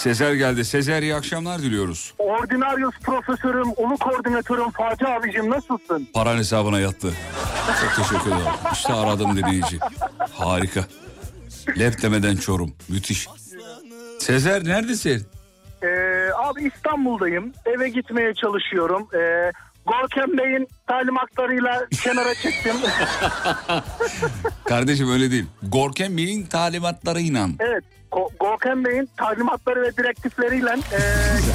Sezer geldi. Sezer iyi akşamlar diliyoruz. Ordinarius profesörüm, ulu koordinatörüm Fatih abicim nasılsın? Paran hesabına yattı. Çok teşekkür ederim. İşte aradım dinleyici. Harika. Lep demeden Çorum. Müthiş. Sezer neredesin? Ee, abi İstanbul'dayım. Eve gitmeye çalışıyorum. Ee, Gorkem Bey'in talimatlarıyla kenara çektim. Kardeşim öyle değil. Gorkem Bey'in talimatlarıyla. evet. Go- Gorkem Bey'in talimatları ve direktifleriyle e,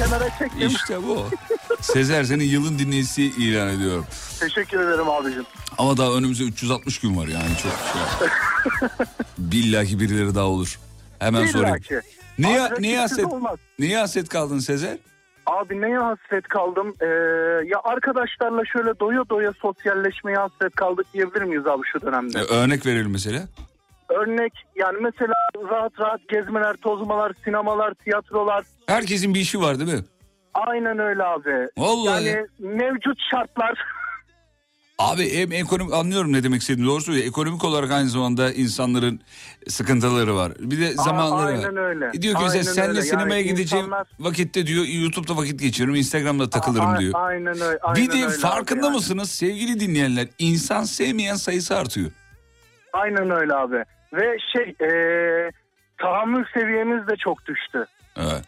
kenara çektim. İşte bu. Sezer senin yılın dinleyicisi ilan ediyorum. Teşekkür ederim abicim. Ama daha önümüzde 360 gün var yani çok şey. Billahi birileri daha olur. Hemen İlla sorayım. Abi neye, rakipsiz haset, neye haset kaldın Sezer? Abi neye hasret kaldım? Ee, ya arkadaşlarla şöyle doya doya sosyalleşmeye hasret kaldık diyebilir miyiz abi şu dönemde? Ee, örnek verelim mesela. Örnek yani mesela rahat rahat gezmeler, tozmalar, sinemalar, tiyatrolar. Herkesin bir işi var değil mi? Aynen öyle abi. Vallahi. Yani mevcut şartlar Abi hem ekonomik anlıyorum ne demek istediğini doğru söylüyor. Ekonomik olarak aynı zamanda insanların sıkıntıları var. Bir de Aa, zamanları aynen var. öyle. Diyor ki mesela Aynen senle öyle. sinemaya Yani gideceğim insanlar- vakitte diyor YouTube'da vakit geçiririm Instagram'da takılırım diyor. Aynen öyle. Aynen bir de öyle farkında yani. mısınız sevgili dinleyenler insan sevmeyen sayısı artıyor. Aynen öyle abi. Ve şey ee, tahammül seviyemiz de çok düştü. Evet.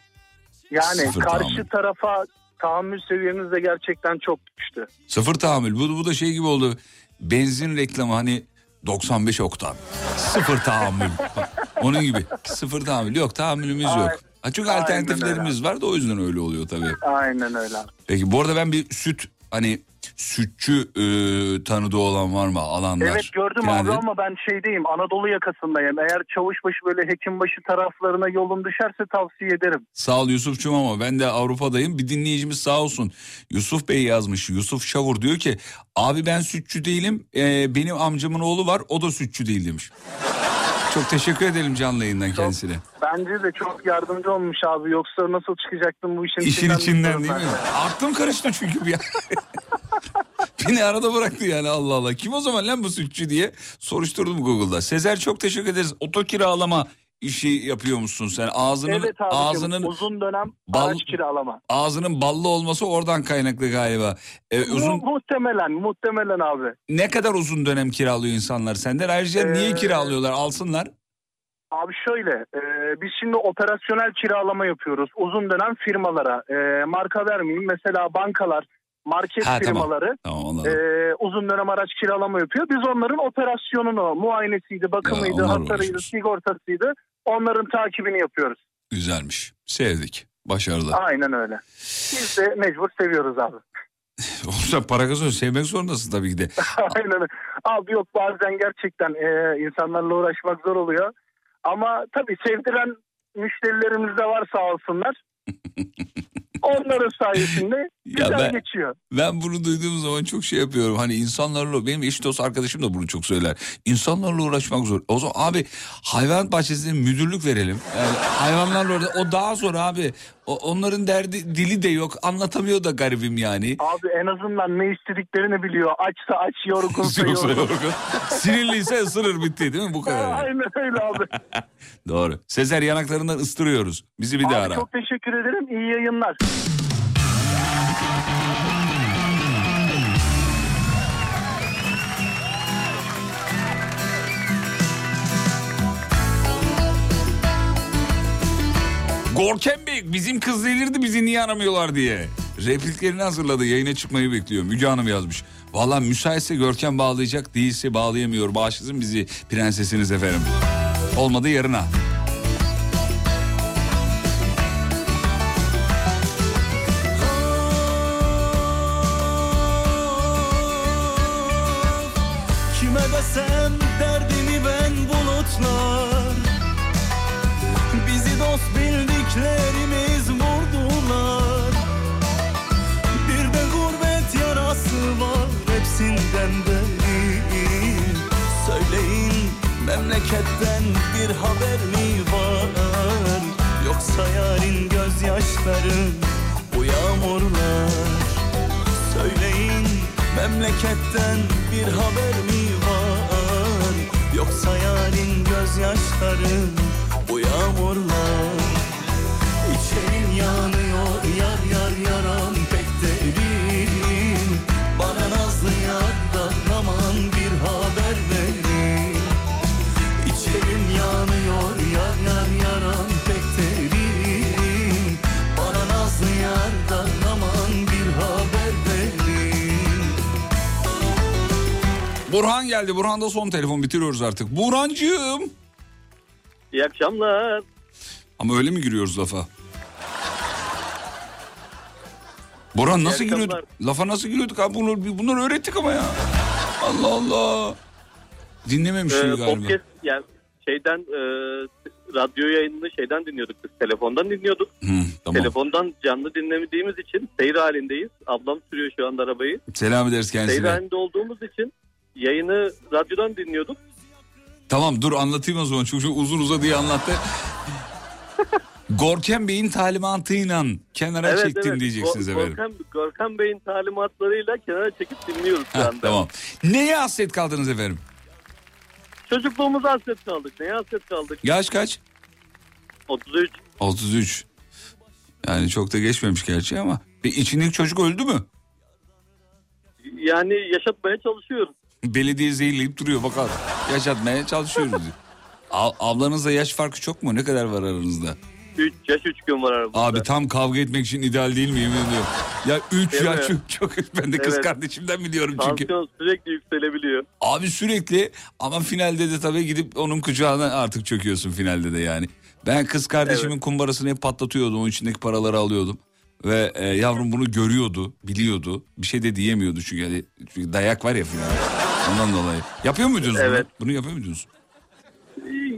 Yani Sıfır karşı tahammül. tarafa tahammül seviyemiz de gerçekten çok düştü. Sıfır tahammül. Bu, bu da şey gibi oldu. Benzin reklamı hani 95 oktan. Sıfır tahammül. Onun gibi. Sıfır tahammül. Yok tahammülümüz yok. Ha, çünkü Aynen alternatiflerimiz var da o yüzden öyle oluyor tabii. Aynen öyle. Peki bu arada ben bir süt hani sütçü e, tanıdığı olan var mı alanlar? Evet gördüm Genelde- abi ama ben şeydeyim Anadolu yakasındayım. Eğer Çavuşbaşı böyle Hekimbaşı taraflarına yolun düşerse tavsiye ederim. Sağ ol Yusuf'cum ama ben de Avrupa'dayım. Bir dinleyicimiz sağ olsun. Yusuf Bey yazmış. Yusuf Şavur diyor ki abi ben sütçü değilim. Ee, benim amcamın oğlu var o da sütçü değil demiş. Çok teşekkür edelim canlı yayından kendisine. Bence de çok yardımcı olmuş abi. Yoksa nasıl çıkacaktım bu işin, İşin içinden bilmiyorum değil ben mi? Aklım karıştı çünkü bir. Beni arada bıraktı yani Allah Allah. Kim o zaman lan bu sütçü diye soruşturdum Google'da. Sezer çok teşekkür ederiz. Oto kiralama işi yapıyor musun sen? Ağzının Evet abi ağzının uzun dönem Bal- araç kiralama. ağzının ballı olması oradan kaynaklı galiba. Ee, uzun Mu- muhtemelen muhtemelen abi. ne kadar uzun dönem kiralıyor insanlar senden? Ayrıca niye Ee, kiralıyorlar? Alsınlar. Abi şöyle e, biz şimdi operasyonel kiralama yapıyoruz uzun dönem firmalara. E, marka vermeyeyim mesela bankalar, market Ha, firmaları Tamam e, uzun dönem araç kiralama yapıyor. Biz onların operasyonunu, muayenesiydi, bakımıydı, Ya, hasarıydı, sigortasıydı. Onların takibini yapıyoruz. Güzelmiş. Sevdik. Başarılı. Aynen öyle. Biz de mecbur seviyoruz abi. Olsa para kazanıyor. Sevmek zorundasın tabii ki de. Aynen öyle. Abi yok bazen gerçekten e, insanlarla uğraşmak zor oluyor. Ama tabii sevdiren müşterilerimiz de var sağ olsunlar. Onların sayesinde güzel ben- geçiyor. Ben bunu duyduğum zaman çok şey yapıyorum. Hani insanlarla benim eş dost arkadaşım da bunu çok söyler. İnsanlarla uğraşmak zor. O zaman abi hayvan bahçesine müdürlük verelim. Yani hayvanlarla orada o daha zor abi. O, onların derdi dili de yok. Anlatamıyor da garibim yani. Abi en azından ne istediklerini biliyor. Açsa aç, yorgunsa yorgun. Sinirliyse ısırır bitti değil mi? Bu kadar. Aynen öyle abi. Doğru. Sezer yanaklarından ıstırıyoruz. Bizi bir daha Abi ara. çok teşekkür ederim. İyi yayınlar. Gorkem Bey bizim kız delirdi bizi niye aramıyorlar diye. Repliklerini hazırladı yayına çıkmayı bekliyor. Müge Hanım yazmış. Valla müsaitse Görkem bağlayacak değilse bağlayamıyor. Bağışlasın bizi prensesiniz efendim. Olmadı yarına. Memleketten bir haber mi var? Yoksa yarın gözyaşları bu yağmurlar? Söyleyin memleketten bir haber mi var? Yoksa yarın gözyaşları bu yağmurlar? İçerim yanıyor Burhan geldi. Burhan da son telefon bitiriyoruz artık. Burhancığım. İyi akşamlar. Ama öyle mi giriyoruz lafa? Burhan nasıl giriyorduk? Lafa nasıl giriyorduk abi? Bunları, bunları öğrettik ama ya. Allah Allah. Dinlememiş Ee, galiba. podcast yani şeyden e, radyo yayınını şeyden dinliyorduk biz telefondan dinliyorduk. tamam. Telefondan canlı dinlemediğimiz için seyir halindeyiz. Ablam sürüyor şu anda arabayı. Selam ederiz Seyir kendisine. halinde olduğumuz için yayını radyodan dinliyorduk. Tamam dur anlatayım o zaman. Çok çok uzun uzadıya anlattı. Gorkem Bey'in talimatıyla kenara çektim diyeceksiniz Gor- efendim. Gorkan, Gorkan Bey'in talimatlarıyla kenara çekip dinliyoruz şu anda. tamam. Neye hasret kaldınız efendim? Çocukluğumuza hasret kaldık. Neye hasret kaldık? Yaş kaç? 33. 33. Yani çok da geçmemiş gerçi ama. Bir içindeki çocuk öldü mü? Yani yaşatmaya çalışıyoruz. Belediye zehirleyip duruyor bakalım. yaşatmaya çalışıyoruz ablanızla yaş farkı çok mu? Ne kadar var aranızda? 3 yaş 3 gün var aramızda. Abi tam kavga etmek için ideal değil mi yemin ediyorum. Ya 3 Değil yaş mi? çok, çok ben de kız Evet. kardeşimden biliyorum çünkü. Tansiyon sürekli yükselebiliyor. Abi sürekli ama finalde de tabii gidip onun kucağına artık çöküyorsun finalde de yani. Ben kız kardeşimin kumbarasını hep patlatıyordum. Onun içindeki paraları alıyordum. Ve e, yavrum bunu görüyordu, biliyordu. Bir şey de diyemiyordu çünkü, hani, çünkü dayak var ya finalde. Ondan dolayı. Yapıyor muydunuz Evet. bunu? Bunu yapıyor muydunuz?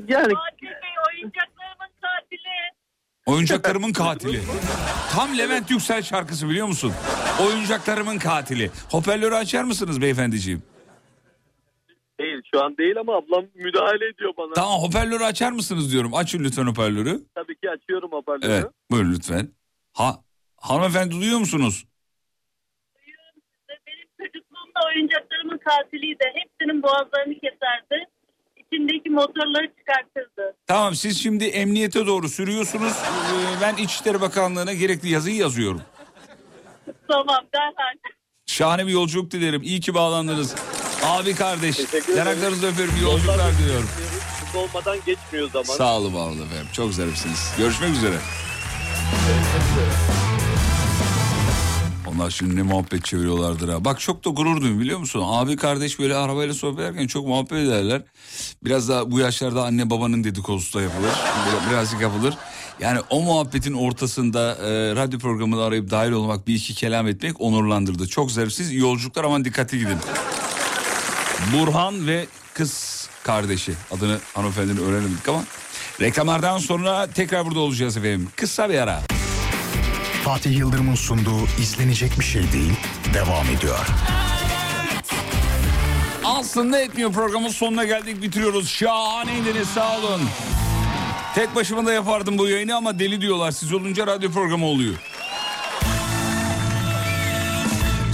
Yani oyuncaklarımın katili. Oyuncaklarımın katili. Tam Levent Yüksel şarkısı biliyor musun? Oyuncaklarımın katili. Hoparlörü açar mısınız beyefendiciğim? değil şu an değil ama ablam müdahale ediyor bana. Tamam hoparlörü açar mısınız diyorum. Açın lütfen hoparlörü. Tabii ki açıyorum hoparlörü. Evet buyurun lütfen. Ha, hanımefendi duyuyor musunuz? Benim çocukluğumda oyuncaklarımın katiliydi. Hepsinin boğazlarını keserdi. İçindeki motorları çıkartırdı. Tamam siz şimdi emniyete doğru sürüyorsunuz. Ee, Ben İçişleri Bakanlığı'na gerekli yazıyı yazıyorum. Tamam derhal. Şahane bir yolculuk dilerim. İyi ki bağlandınız. Abi kardeş. Yanaklarınızı öperim. iyi Yolculuklar diliyorum. Olmadan geçmiyor zaman. Sağ olun var olun efendim. Çok zarifsiniz. Görüşmek üzere. Onlar şimdi ne muhabbet çeviriyorlardır ha. Bak çok da gurur duyuyorum biliyor musun? Abi kardeş böyle arabayla sohbet ederken çok muhabbet ederler. Biraz da bu yaşlarda anne babanın dedikodusu da yapılır. Biraz- Birazcık yapılır. Yani o muhabbetin ortasında e, radyo programını arayıp dahil olmak bir iki kelam etmek onurlandırdı. Çok iyi yolculuklar aman dikkatli gidin. Burhan ve kız kardeşi adını hanımefendinin öğrenemedik ama reklamlardan sonra tekrar burada olacağız efendim. Kısa bir ara. Fatih Yıldırım'ın sunduğu izlenecek bir şey değil devam ediyor. Aslında etmiyor programın sonuna geldik bitiriyoruz. Şahaneydiniz sağ olun. Tek başıma da yapardım bu yayını ama deli diyorlar. Siz olunca radyo programı oluyor.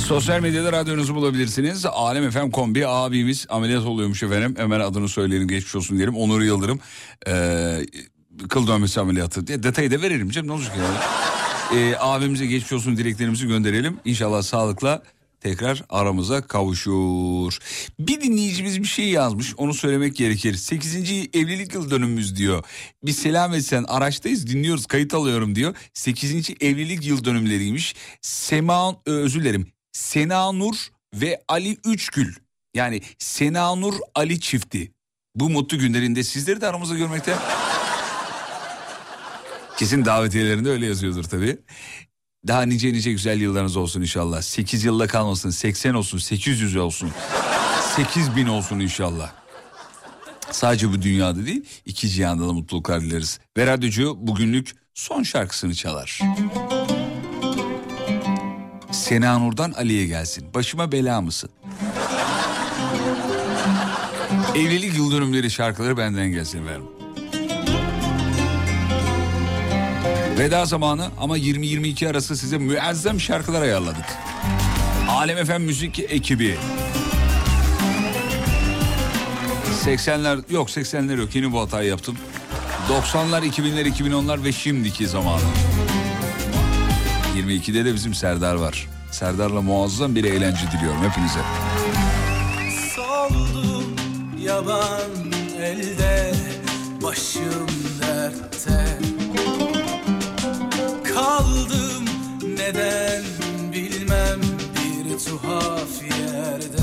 Sosyal medyada radyonuzu bulabilirsiniz. Alem FM kombi abimiz ameliyat oluyormuş efendim. Hemen adını söyleyelim geçmiş olsun diyelim. Onur Yıldırım. Ee, kıl dönmesi ameliyatı diye detayı da verelim canım ne olacak yani. Ee, abimize geçmiş olsun dileklerimizi gönderelim. İnşallah sağlıkla tekrar aramıza kavuşur. Bir dinleyicimiz bir şey yazmış onu söylemek gerekir. 8. evlilik yıl dönümümüz diyor. Bir selam etsen araçtayız dinliyoruz kayıt alıyorum diyor. 8. evlilik yıl dönümleriymiş. Sema e, özür dilerim. Sena Nur ve Ali Üçgül. Yani Sena Nur Ali çifti. Bu mutlu günlerinde sizleri de aramızda görmekte Kesin davetiyelerinde öyle yazıyordur tabii. Daha nice nice güzel yıllarınız olsun inşallah. 8 yılda kalmasın, 80 olsun, 800 olsun. 8000 olsun inşallah. Sadece bu dünyada değil, iki cihanda da mutluluklar dileriz. Ve radyocu bugünlük son şarkısını çalar. Sena Nur'dan Ali'ye gelsin. Başıma bela mısın? Evlilik yıl şarkıları benden gelsin efendim. Veda zamanı ama 20-22 arası size müezzem şarkılar ayarladık. Alem Efem Müzik ekibi. 80'ler yok 80'ler yok yeni bu hatayı yaptım. 90'lar 2000'ler 2010'lar ve şimdiki zamanı. 22'de de bizim Serdar var. Serdar'la muazzam bir eğlence diliyorum hepinize. Soldum yaban elde Başım dertte Kaldım. Neden bilmem bir tuhaf yerde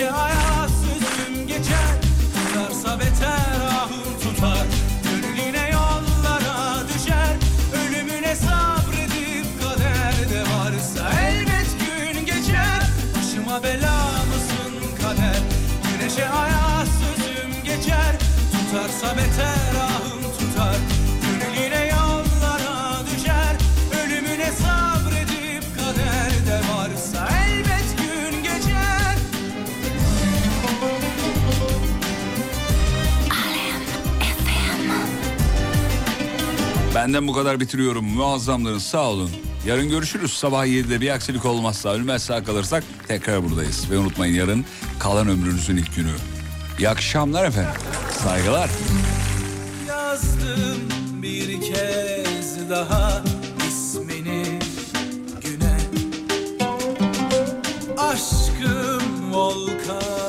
Gece hayat sözüm geçer. Tutarsa beter ahım tutar. Gönül yine yollara düşer. Ölümüne sabredip kaderde varsa Elbet gün geçer. Başıma bela mısın kader? Güneşe hayat sözüm geçer. Tutarsa beter Benden bu kadar bitiriyorum. Muazzamlarınız sağ olun. Yarın görüşürüz. Sabah 7'de bir aksilik olmazsa, ölmezse kalırsak tekrar buradayız. Ve unutmayın yarın kalan ömrünüzün ilk günü. İyi akşamlar efendim. Saygılar. Yazdım bir kez daha ismini güne. Aşkım volkan.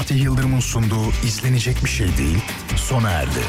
Fatih Yıldırım'ın sunduğu izlenecek bir şey değil sona erdi.